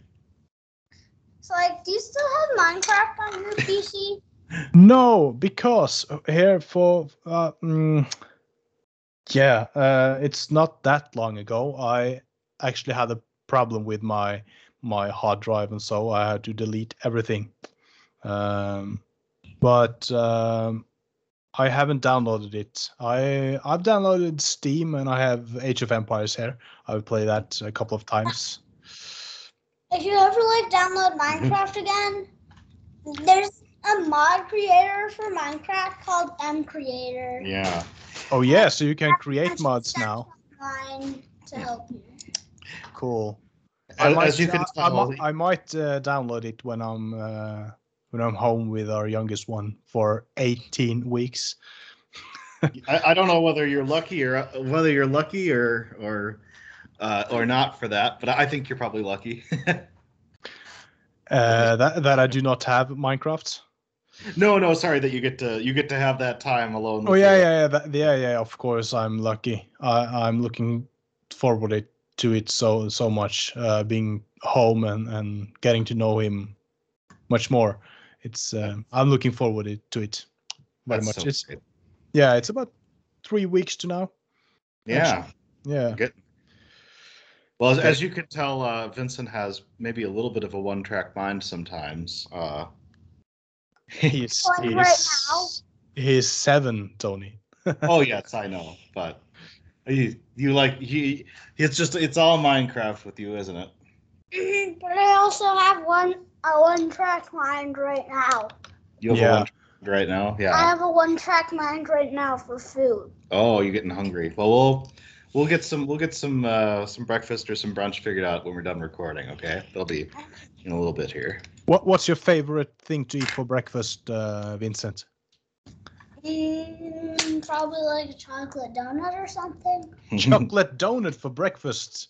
So, like, do you still have Minecraft on your PC? No, because here for uh, mm, yeah, uh, it's not that long ago. I actually had a problem with my my hard drive, and so I had to delete everything. Um, but um, I haven't downloaded it. I I've downloaded Steam, and I have Age of Empires here. I've played that a couple of times. If you ever like download Minecraft again, there's a mod creator for Minecraft called MCreator. Yeah. Oh yeah, so you can create mods now. Online to help you. Cool. As, might, as you can I, tell, might, I might uh, download it when I'm uh, when I'm home with our youngest one for 18 weeks. I, I don't know whether you're lucky or whether you're lucky or or uh, or not for that, but I think you're probably lucky. Uh, that that I do not have Minecraft. no, no, sorry that you get to you get to have that time alone. Oh yeah, yeah, yeah, that, yeah, yeah. Of course, I'm lucky. I, I'm looking forward it- to it so so much. Uh, being home and and getting to know him much more. It's um, I'm looking forward it- to it very That's much. so It's great. yeah, it's about three weeks to now. yeah. Yeah. Good. Well, as, Okay. as you can tell, uh, Vincent has maybe a little bit of a one-track mind sometimes. Uh, He's Like right he's, he's seven, Tony. oh yes, I know, but you you like he It's just it's all Minecraft with you, isn't it? Mhm, But I also have one a one track mind right now. You have Yeah. a one right now. Yeah. I have a one track mind right now for food. Oh, you're getting hungry. Well, we'll we'll get some we'll get some uh, some breakfast or some brunch figured out when we're done recording. Okay, that'll be in a little bit here. What What's your favorite thing to eat for breakfast, uh, Vincent? Mm, probably like a chocolate donut or something. Chocolate donut for breakfast.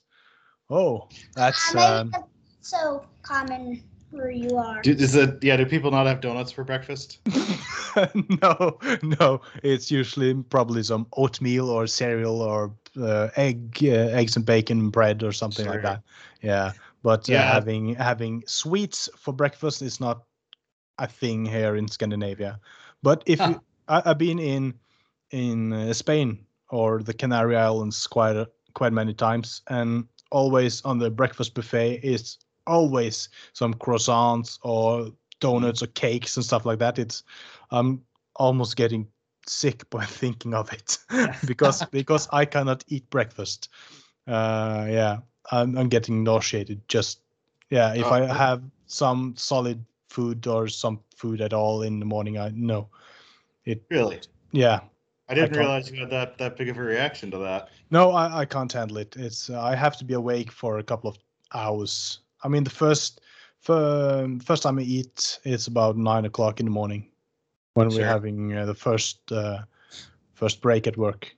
Oh, that's Uh, maybe um, that's so common where you are. Do, is it yeah? Do people not have donuts for breakfast? no, no. It's usually probably some oatmeal or cereal or uh, egg, uh, eggs and bacon bread or something like that. Yeah, but uh, Yeah. having having sweets for breakfast is not a thing here in Scandinavia. But if you, I, I've been in in uh, Spain or the Canary Islands quite a, quite many times, and always on the breakfast buffet is always some croissants or donuts or cakes and stuff like that. It's I'm almost getting sick by thinking of it because because I cannot eat breakfast. Uh, yeah, I'm I'm getting nauseated. Just yeah, if Oh, I have some solid food or some food at all in the morning, I no. It Really? yeah. I didn't can't- realize you had that that big of a reaction to that. No, I, I can't handle it. It's uh, I have to be awake for a couple of hours. I mean, the first fir- first time I eat, it's about nine o'clock in the morning when Sure. we're having uh, the first uh, first break at work.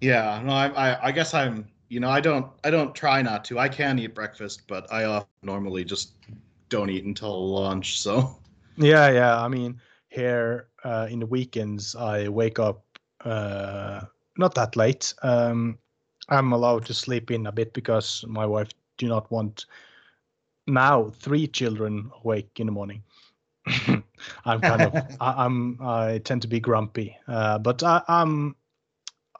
Yeah, no, I, I I guess I'm you know I don't I don't try not to. I can eat breakfast, but I uh, normally just don't eat until lunch. So Yeah, yeah. I mean, here uh, in the weekends, I wake up uh, not that late. Um, I'm allowed to sleep in a bit because my wife do not want now three children awake in the morning. I'm kind of I, I'm I tend to be grumpy, uh, but I, I'm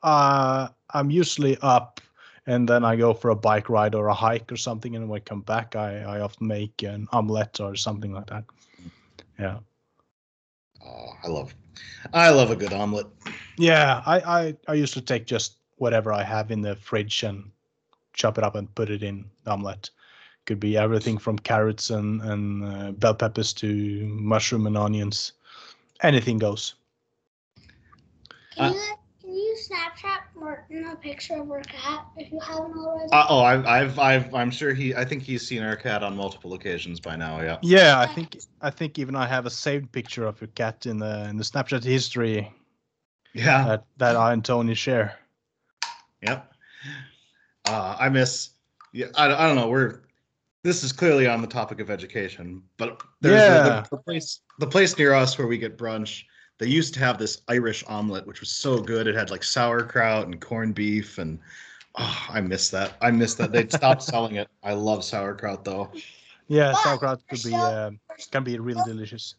uh, I'm usually up and then I go for a bike ride or a hike or something, and when I come back, I, I often make an omelette or something like that. Yeah. oh, I love I love a good omelet. Yeah, I, I, I used to take just whatever I have in the fridge and chop it up and put it in the omelette. Could be everything from carrots and, and uh, bell peppers to mushroom and onions. Anything goes. Can Uh, you can you Snapchat Martin a picture of our cat if you haven't already? Uh, oh, I've, I've, I've, I'm sure he. I think he's seen our cat on multiple occasions by now. Yeah. Yeah, I think I think even I have a saved picture of your cat in the in the Snapchat history Yeah. that that I and Tony share. Yep. Uh, I miss. Yeah, I, I don't know. We're this is clearly on the topic of education, but there's Yeah. the, the, the place the place near us where we get brunch. They used to have this Irish omelet, which was so good. It had like sauerkraut and corned beef, and oh, I miss that. I miss that. They'd stopped selling it. I love sauerkraut though. Yeah, But sauerkraut could be still- um, can be really delicious.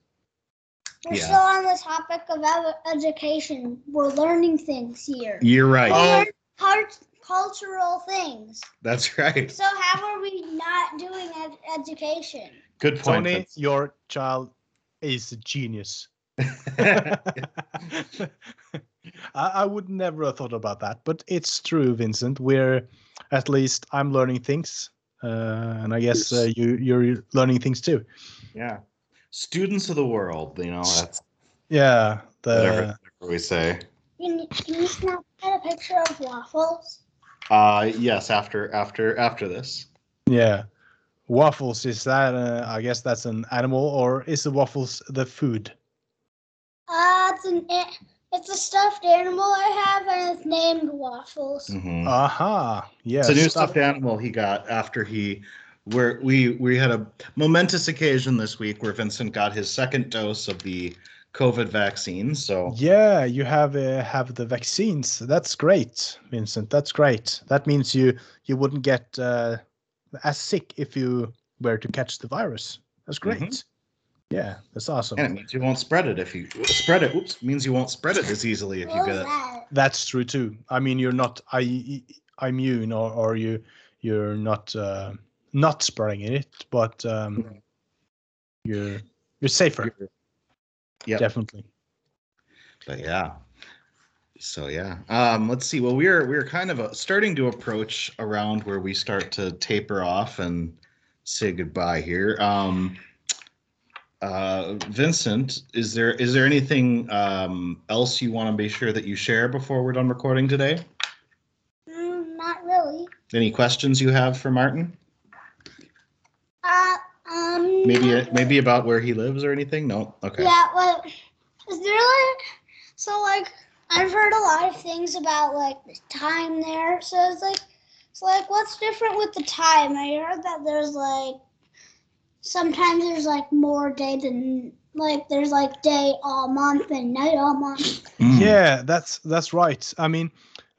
We're yeah. still on the topic of education. We're learning things here. You're right. Oh. Learn cult- cultural things. That's right. So how are we not doing ed- education? Good point. Tony, Vince. your child is a genius. I, I would never have thought about that, but it's true, Vincent. We're at least I'm learning things, uh, and I guess uh, you you're learning things too. yeah. Students of the world. You know that's Yeah, the whatever, whatever we say. Can you, can you snap a picture of waffles? Uh, yes. After after after this. yeah waffles. Is that uh, I guess that's an animal, or is the waffles the food? Uh, it's an a- it's a stuffed animal I have, and it's named Waffles. Mhm. Aha, yeah. it's a new stuff- stuffed animal he got after he where we we had a momentous occasion this week where Vincent got his second dose of the COVID vaccine. So Yeah, you have uh, have the vaccines. That's great, Vincent. That's great. That means you you wouldn't get uh, as sick if you were to catch the virus. That's great. Mhm. Yeah, that's awesome. and it means you won't spread it if you spread it. Oops, means you won't spread it as easily if you get it. That's true too. I mean, you're not I, immune or or you you're not uh, not spreading it, but um, Mhm. you're you're safer. Yep. Definitely. But yeah. So yeah. Um, let's see. Well, we're we're kind of uh starting to approach around where we start to taper off and say goodbye here. Um, uh, Vincent, is there is there anything um, else you want to be sure that you share before we're done recording today? Mm, not really. Any questions you have for Martin? Maybe maybe about where he lives or anything? No. Okay. Yeah, well, is there like so like I've heard a lot of things about like the time there. So it's like so like what's different with the time? I heard that there's like sometimes there's like more day than like there's like day all month and night all month. Mm. Yeah, that's that's right. I mean,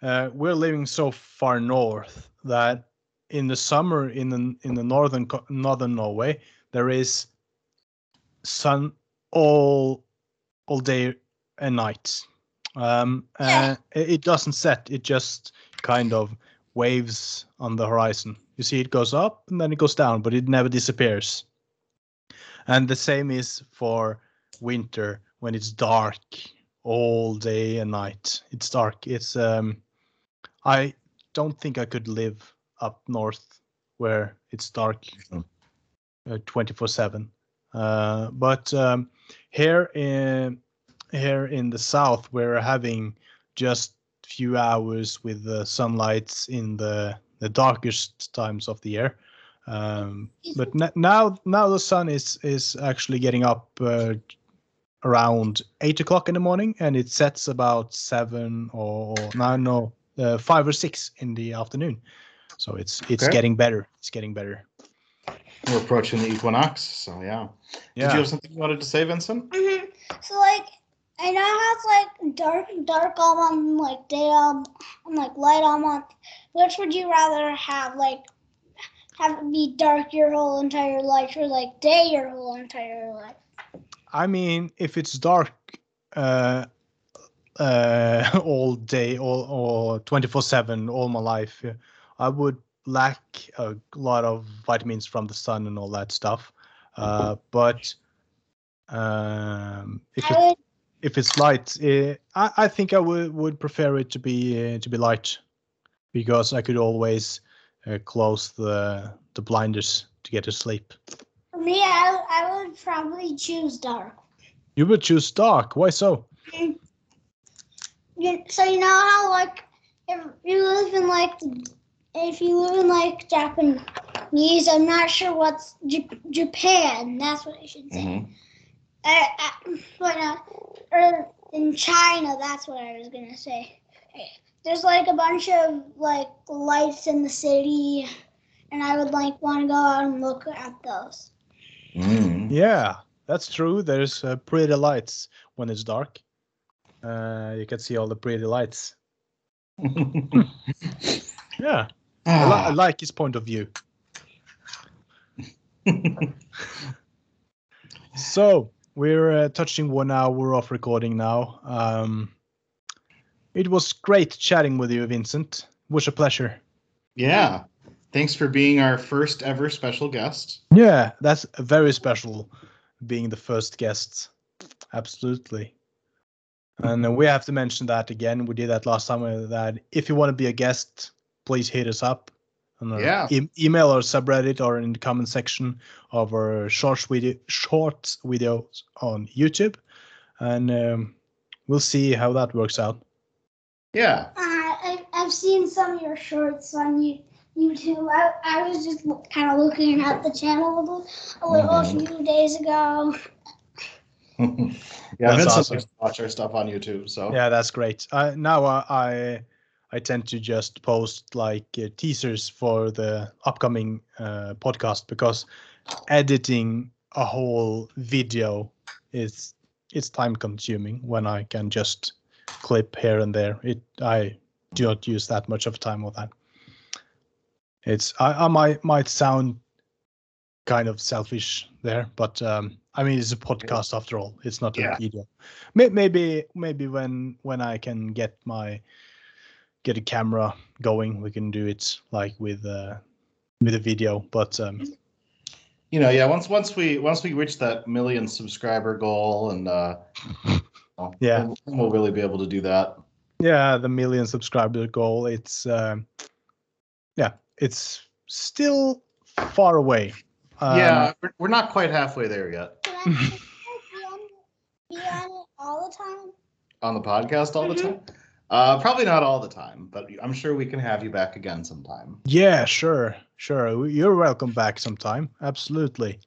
uh, we're living so far north that in the summer in the in the northern northern Norway there is sun all all day and night. Um, Yeah. uh, it, it doesn't set; it just kind of waves on the horizon. You see, it goes up and then it goes down, but it never disappears. And the same is for winter when it's dark all day and night. It's dark. It's um I don't think I could live up north where it's dark Mhm. uh, 24/7. Uh but um here in here in the south we're having just few hours with the sunlights in the the darkest times of the year. Um but n- now now the sun is is actually getting up uh, around eight o'clock in the morning and it sets about seven or no no uh, five or six in the afternoon so it's it's Okay. getting better it's getting better We're approaching the equinox. So yeah. yeah. Did you have something you wanted to say, Vincent? hmm So like I know how it's like dark dark all month, like day all and like light all month. Which would you rather have? Like have it be dark your whole entire life or like day your whole entire life? i mean if it's dark uh uh all day all or 24 7 all my life yeah, i would lack a lot of vitamins from the sun and all that stuff uh but um if it if it's light, eh, I, I think I would would prefer it to be uh, to be light, because I could always uh, close the the blinders to get to sleep. for me I, I would probably choose dark. You would choose dark. Why so? You, so you know how like if you live in like the, if you live in like Japanese, I'm not sure what's J- Japan. That's what I should say. Mhm. Uh, uh, what, uh, or in China, that's what I was gonna say. There's like a bunch of like lights in the city, and I would like want to go out and look at those. Mm. Yeah, that's true. There's uh, pretty lights when it's dark. Uh, you can see all the pretty lights. Yeah, I, li- I Ah. like his point of view. So we're uh, touching one hour of recording now. Um, it was great chatting with you, Vincent. It was a pleasure. yeah. Thanks for being our first ever special guest. Yeah, that's very special, being the first guest. Absolutely. And we have to mention that again. We did that last time. That if you want to be a guest, please hit us up. On our Yeah. e- email or subreddit or in the comment section of our short video, short videos on YouTube, and um, we'll see how that works out. Yeah. Uh, I, I've seen some of your shorts on you, YouTube. I, I was just kind of looking at the channel a little, a little Mhm. few days ago. yeah, That's Vincent awesome. likes to watch our stuff on YouTube. So Yeah, that's great. Uh, now I, I I tend to just post like uh, teasers for the upcoming uh, podcast because editing a whole video is it's time consuming when I can just clip here and there. It I do not use that much of time with that. It's I, I might might sound kind of selfish there, but um, I mean it's a podcast after all. It's not Yeah. a video. Maybe maybe when when I can get my get a camera going, we can do it like with uh, with a video. But um, you know, yeah. Once once we once we reach that million subscriber goal, and uh, Yeah. we'll, we'll really be able to do that. yeah, the million subscriber goal. It's um, yeah, it's still far away. Um, yeah, we're, we're not quite halfway there yet Can I can I be on, be on it all the time? on the podcast all the Mhm. time. Uh, probably not all the time, but I'm sure we can have you back again sometime. Yeah, sure, sure. You're welcome back sometime. Absolutely.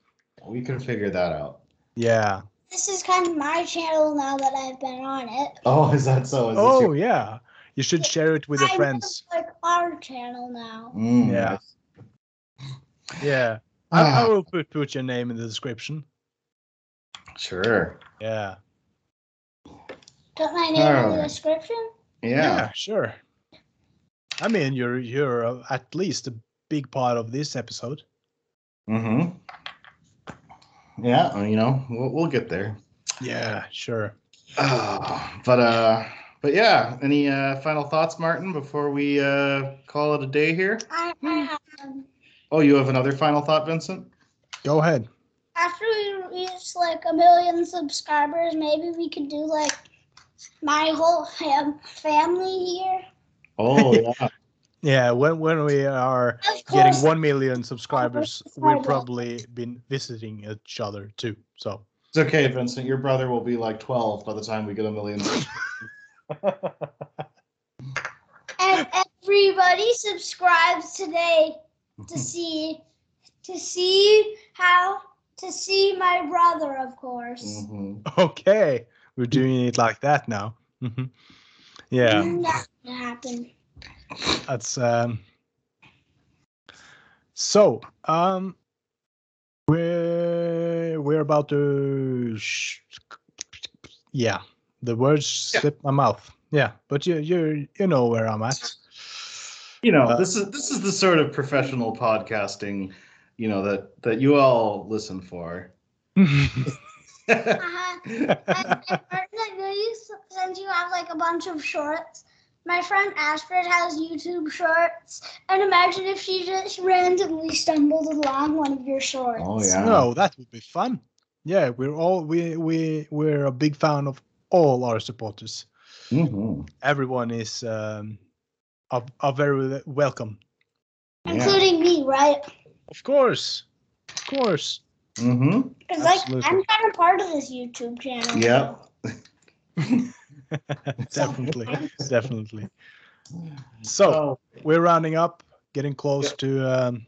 We can figure that out. Yeah. This is kind of my channel now that I've been on it. Oh, is that so? Is Oh, your- yeah. You should share it with your I know friends. Like our channel now. Mm, Yeah. Yeah. I, I will put put your name in the description. Sure. Yeah. Put my name in the description. Yeah. sure. I mean, you're you're uh, at least a big part of this episode. Mm-hmm. Yeah. You know, we'll, we'll get there. Yeah, sure. Uh, but uh, but yeah. Any uh, final thoughts, Martin, before we uh call it a day here? I, I have um, Oh, you have another final thought, Vincent? Go ahead. after we reach like a million subscribers, maybe we could do like my whole fam- family here. Oh yeah. Yeah, when when we are Of getting one million subscribers, we've probably been visiting each other too. So It's okay, Vincent. Your brother will be like 12 by the time we get a million. and everybody subscribes today to see to see how to see my brother, of course. Mhm. okay, we're doing it like that now. Mhm. Yeah, that can that's um. So um, we're we're about to. Sh- yeah, the words Yeah. slip my mouth. Yeah, but you you you know where I'm at. You know, Uh, this is this is the sort of professional podcasting, you know, that that you all listen for. Uh-huh. And, and Martin, I know you since you have like a bunch of shorts. My friend Astrid has YouTube shorts, and imagine if she just randomly stumbled along one of your shorts. Oh yeah. No, that would be fun. Yeah, we're all we we we're a big fan of all our supporters. Mhm. Everyone is um, are, are very welcome. Yeah. including me, right? Of course, of course. Mhm. Because like I'm kind of part of this YouTube channel. Yeah. definitely, definitely. So Oh, we're rounding up, getting close Yep. to. Um,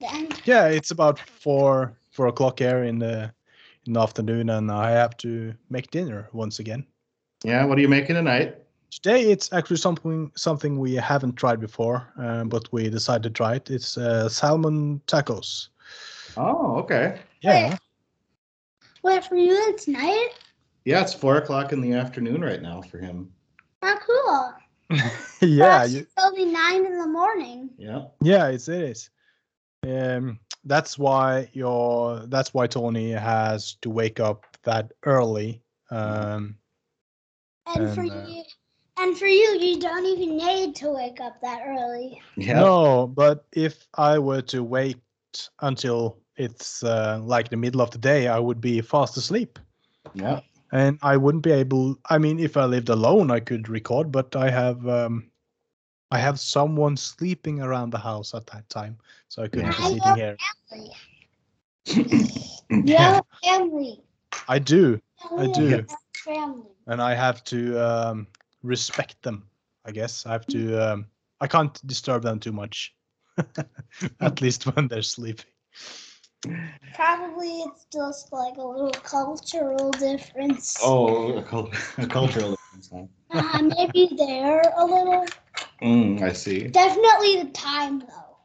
Then yeah, it's about four four o'clock here in the in the afternoon, and I have to make dinner once again. yeah. What are you making tonight? Today it's actually something something we haven't tried before, um, but we decided to try it. It's uh, salmon tacos. Oh, okay. Yeah, wait for you. It's night. Yeah, it's four o'clock in the afternoon right now for him. Oh, cool. yeah, Plus, you, it's only nine in the morning. Yeah. yeah. It's it is. Um, that's why your that's why Tony has to wake up that early. Um, And, for uh, you, and for you, you don't even need to wake up that early. Yeah. No, but if I were to wait until it's uh, like the middle of the day, I would be fast asleep. Yeah. and I wouldn't be able. I mean, if I lived alone, I could record, but I have um, I have someone sleeping around the house at that time, so I couldn't be Yeah. sitting here. You have a family. I do, I do. Family. and I have to um, respect them. I guess I have to. Um, I can't disturb them too much, at least when they're sleeping. Probably it's just like a little cultural difference. Oh, a, cul- a cultural difference. huh? Uh, maybe there a little. Mm, I see. Definitely the time though.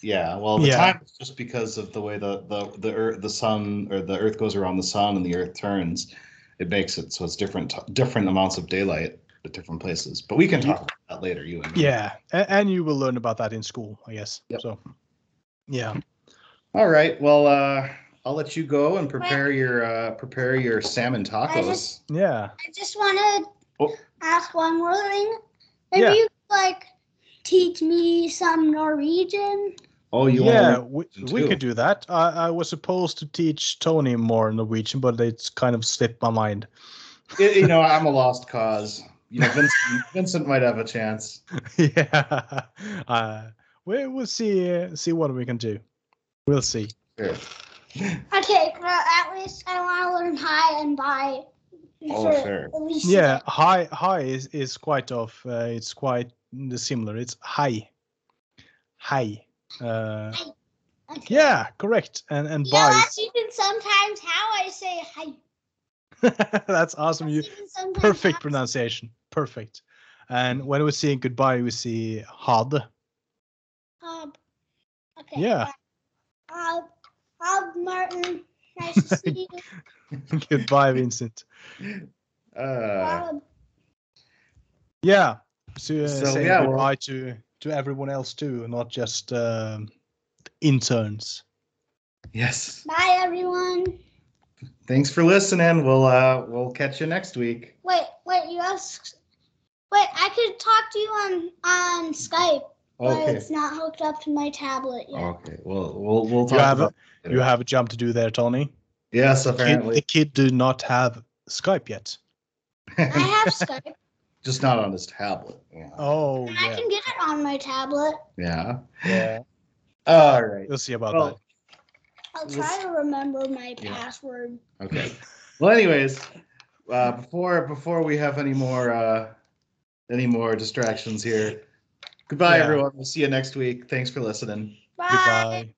Yeah. Well, the Yeah. time is just because of the way the the the earth, the sun or the Earth goes around the sun and the Earth turns. It makes it so it's different different amounts of daylight at different places. But we can talk about that later. You and me. Yeah, and, and you will learn about that in school, I guess. Yep. So, yeah. All right. Well, uh, I'll let you go and prepare your uh, prepare your salmon tacos. just- Yeah. I just want to Oh. ask one more thing. Maybe Yeah. you could, like teach me some Norwegian. oh, you yeah, want we, Norwegian we too. could do that. I, I was supposed to teach Tony more Norwegian, but it's kind of slipped my mind. to? You know, I'm a lost cause. You know, Vincent, Vincent might have a chance. yeah. Uh, we, we'll see uh, see what we can do. We'll see. Sure. Okay, well at least I want to learn hi and bye. Oh, for fair. At least Yeah, hi hi is, is quite off. uh, it's quite similar. It's hi. Hi. Uh, Okay. yeah, correct. And and Yeah, bye. that's even sometimes how I say hi. That's awesome. You That's even sometimes perfect how- pronunciation. Perfect. And when we're saying goodbye, we see had. Um, okay. Yeah. Uh, uh, Martin, nice to see you. goodbye, Vincent. Uh, Yeah. So, uh, So, say yeah, well- goodbye to to everyone else too, not just um, interns. yes. bye, everyone. Thanks for listening. We'll uh we'll catch you next week. Wait, wait, you asked. Wait, I could talk to you on on Skype, but it's not hooked up to my tablet yet. Okay. Well, we'll we'll talk You have a, about it. you have a job to do there, Tony. Yes, Kid, the kid do not have Skype yet. I have Skype, Just not on his tablet. Yeah. Oh and I yeah. can get it on my tablet. Yeah. Yeah. All right. We'll see about Well, I'll This- try to remember my Yeah. password. Okay. Well, anyways, uh, before before we have any more uh, any more distractions here, goodbye, Yeah. everyone. We'll see you next week. Thanks for listening. Bye. Goodbye.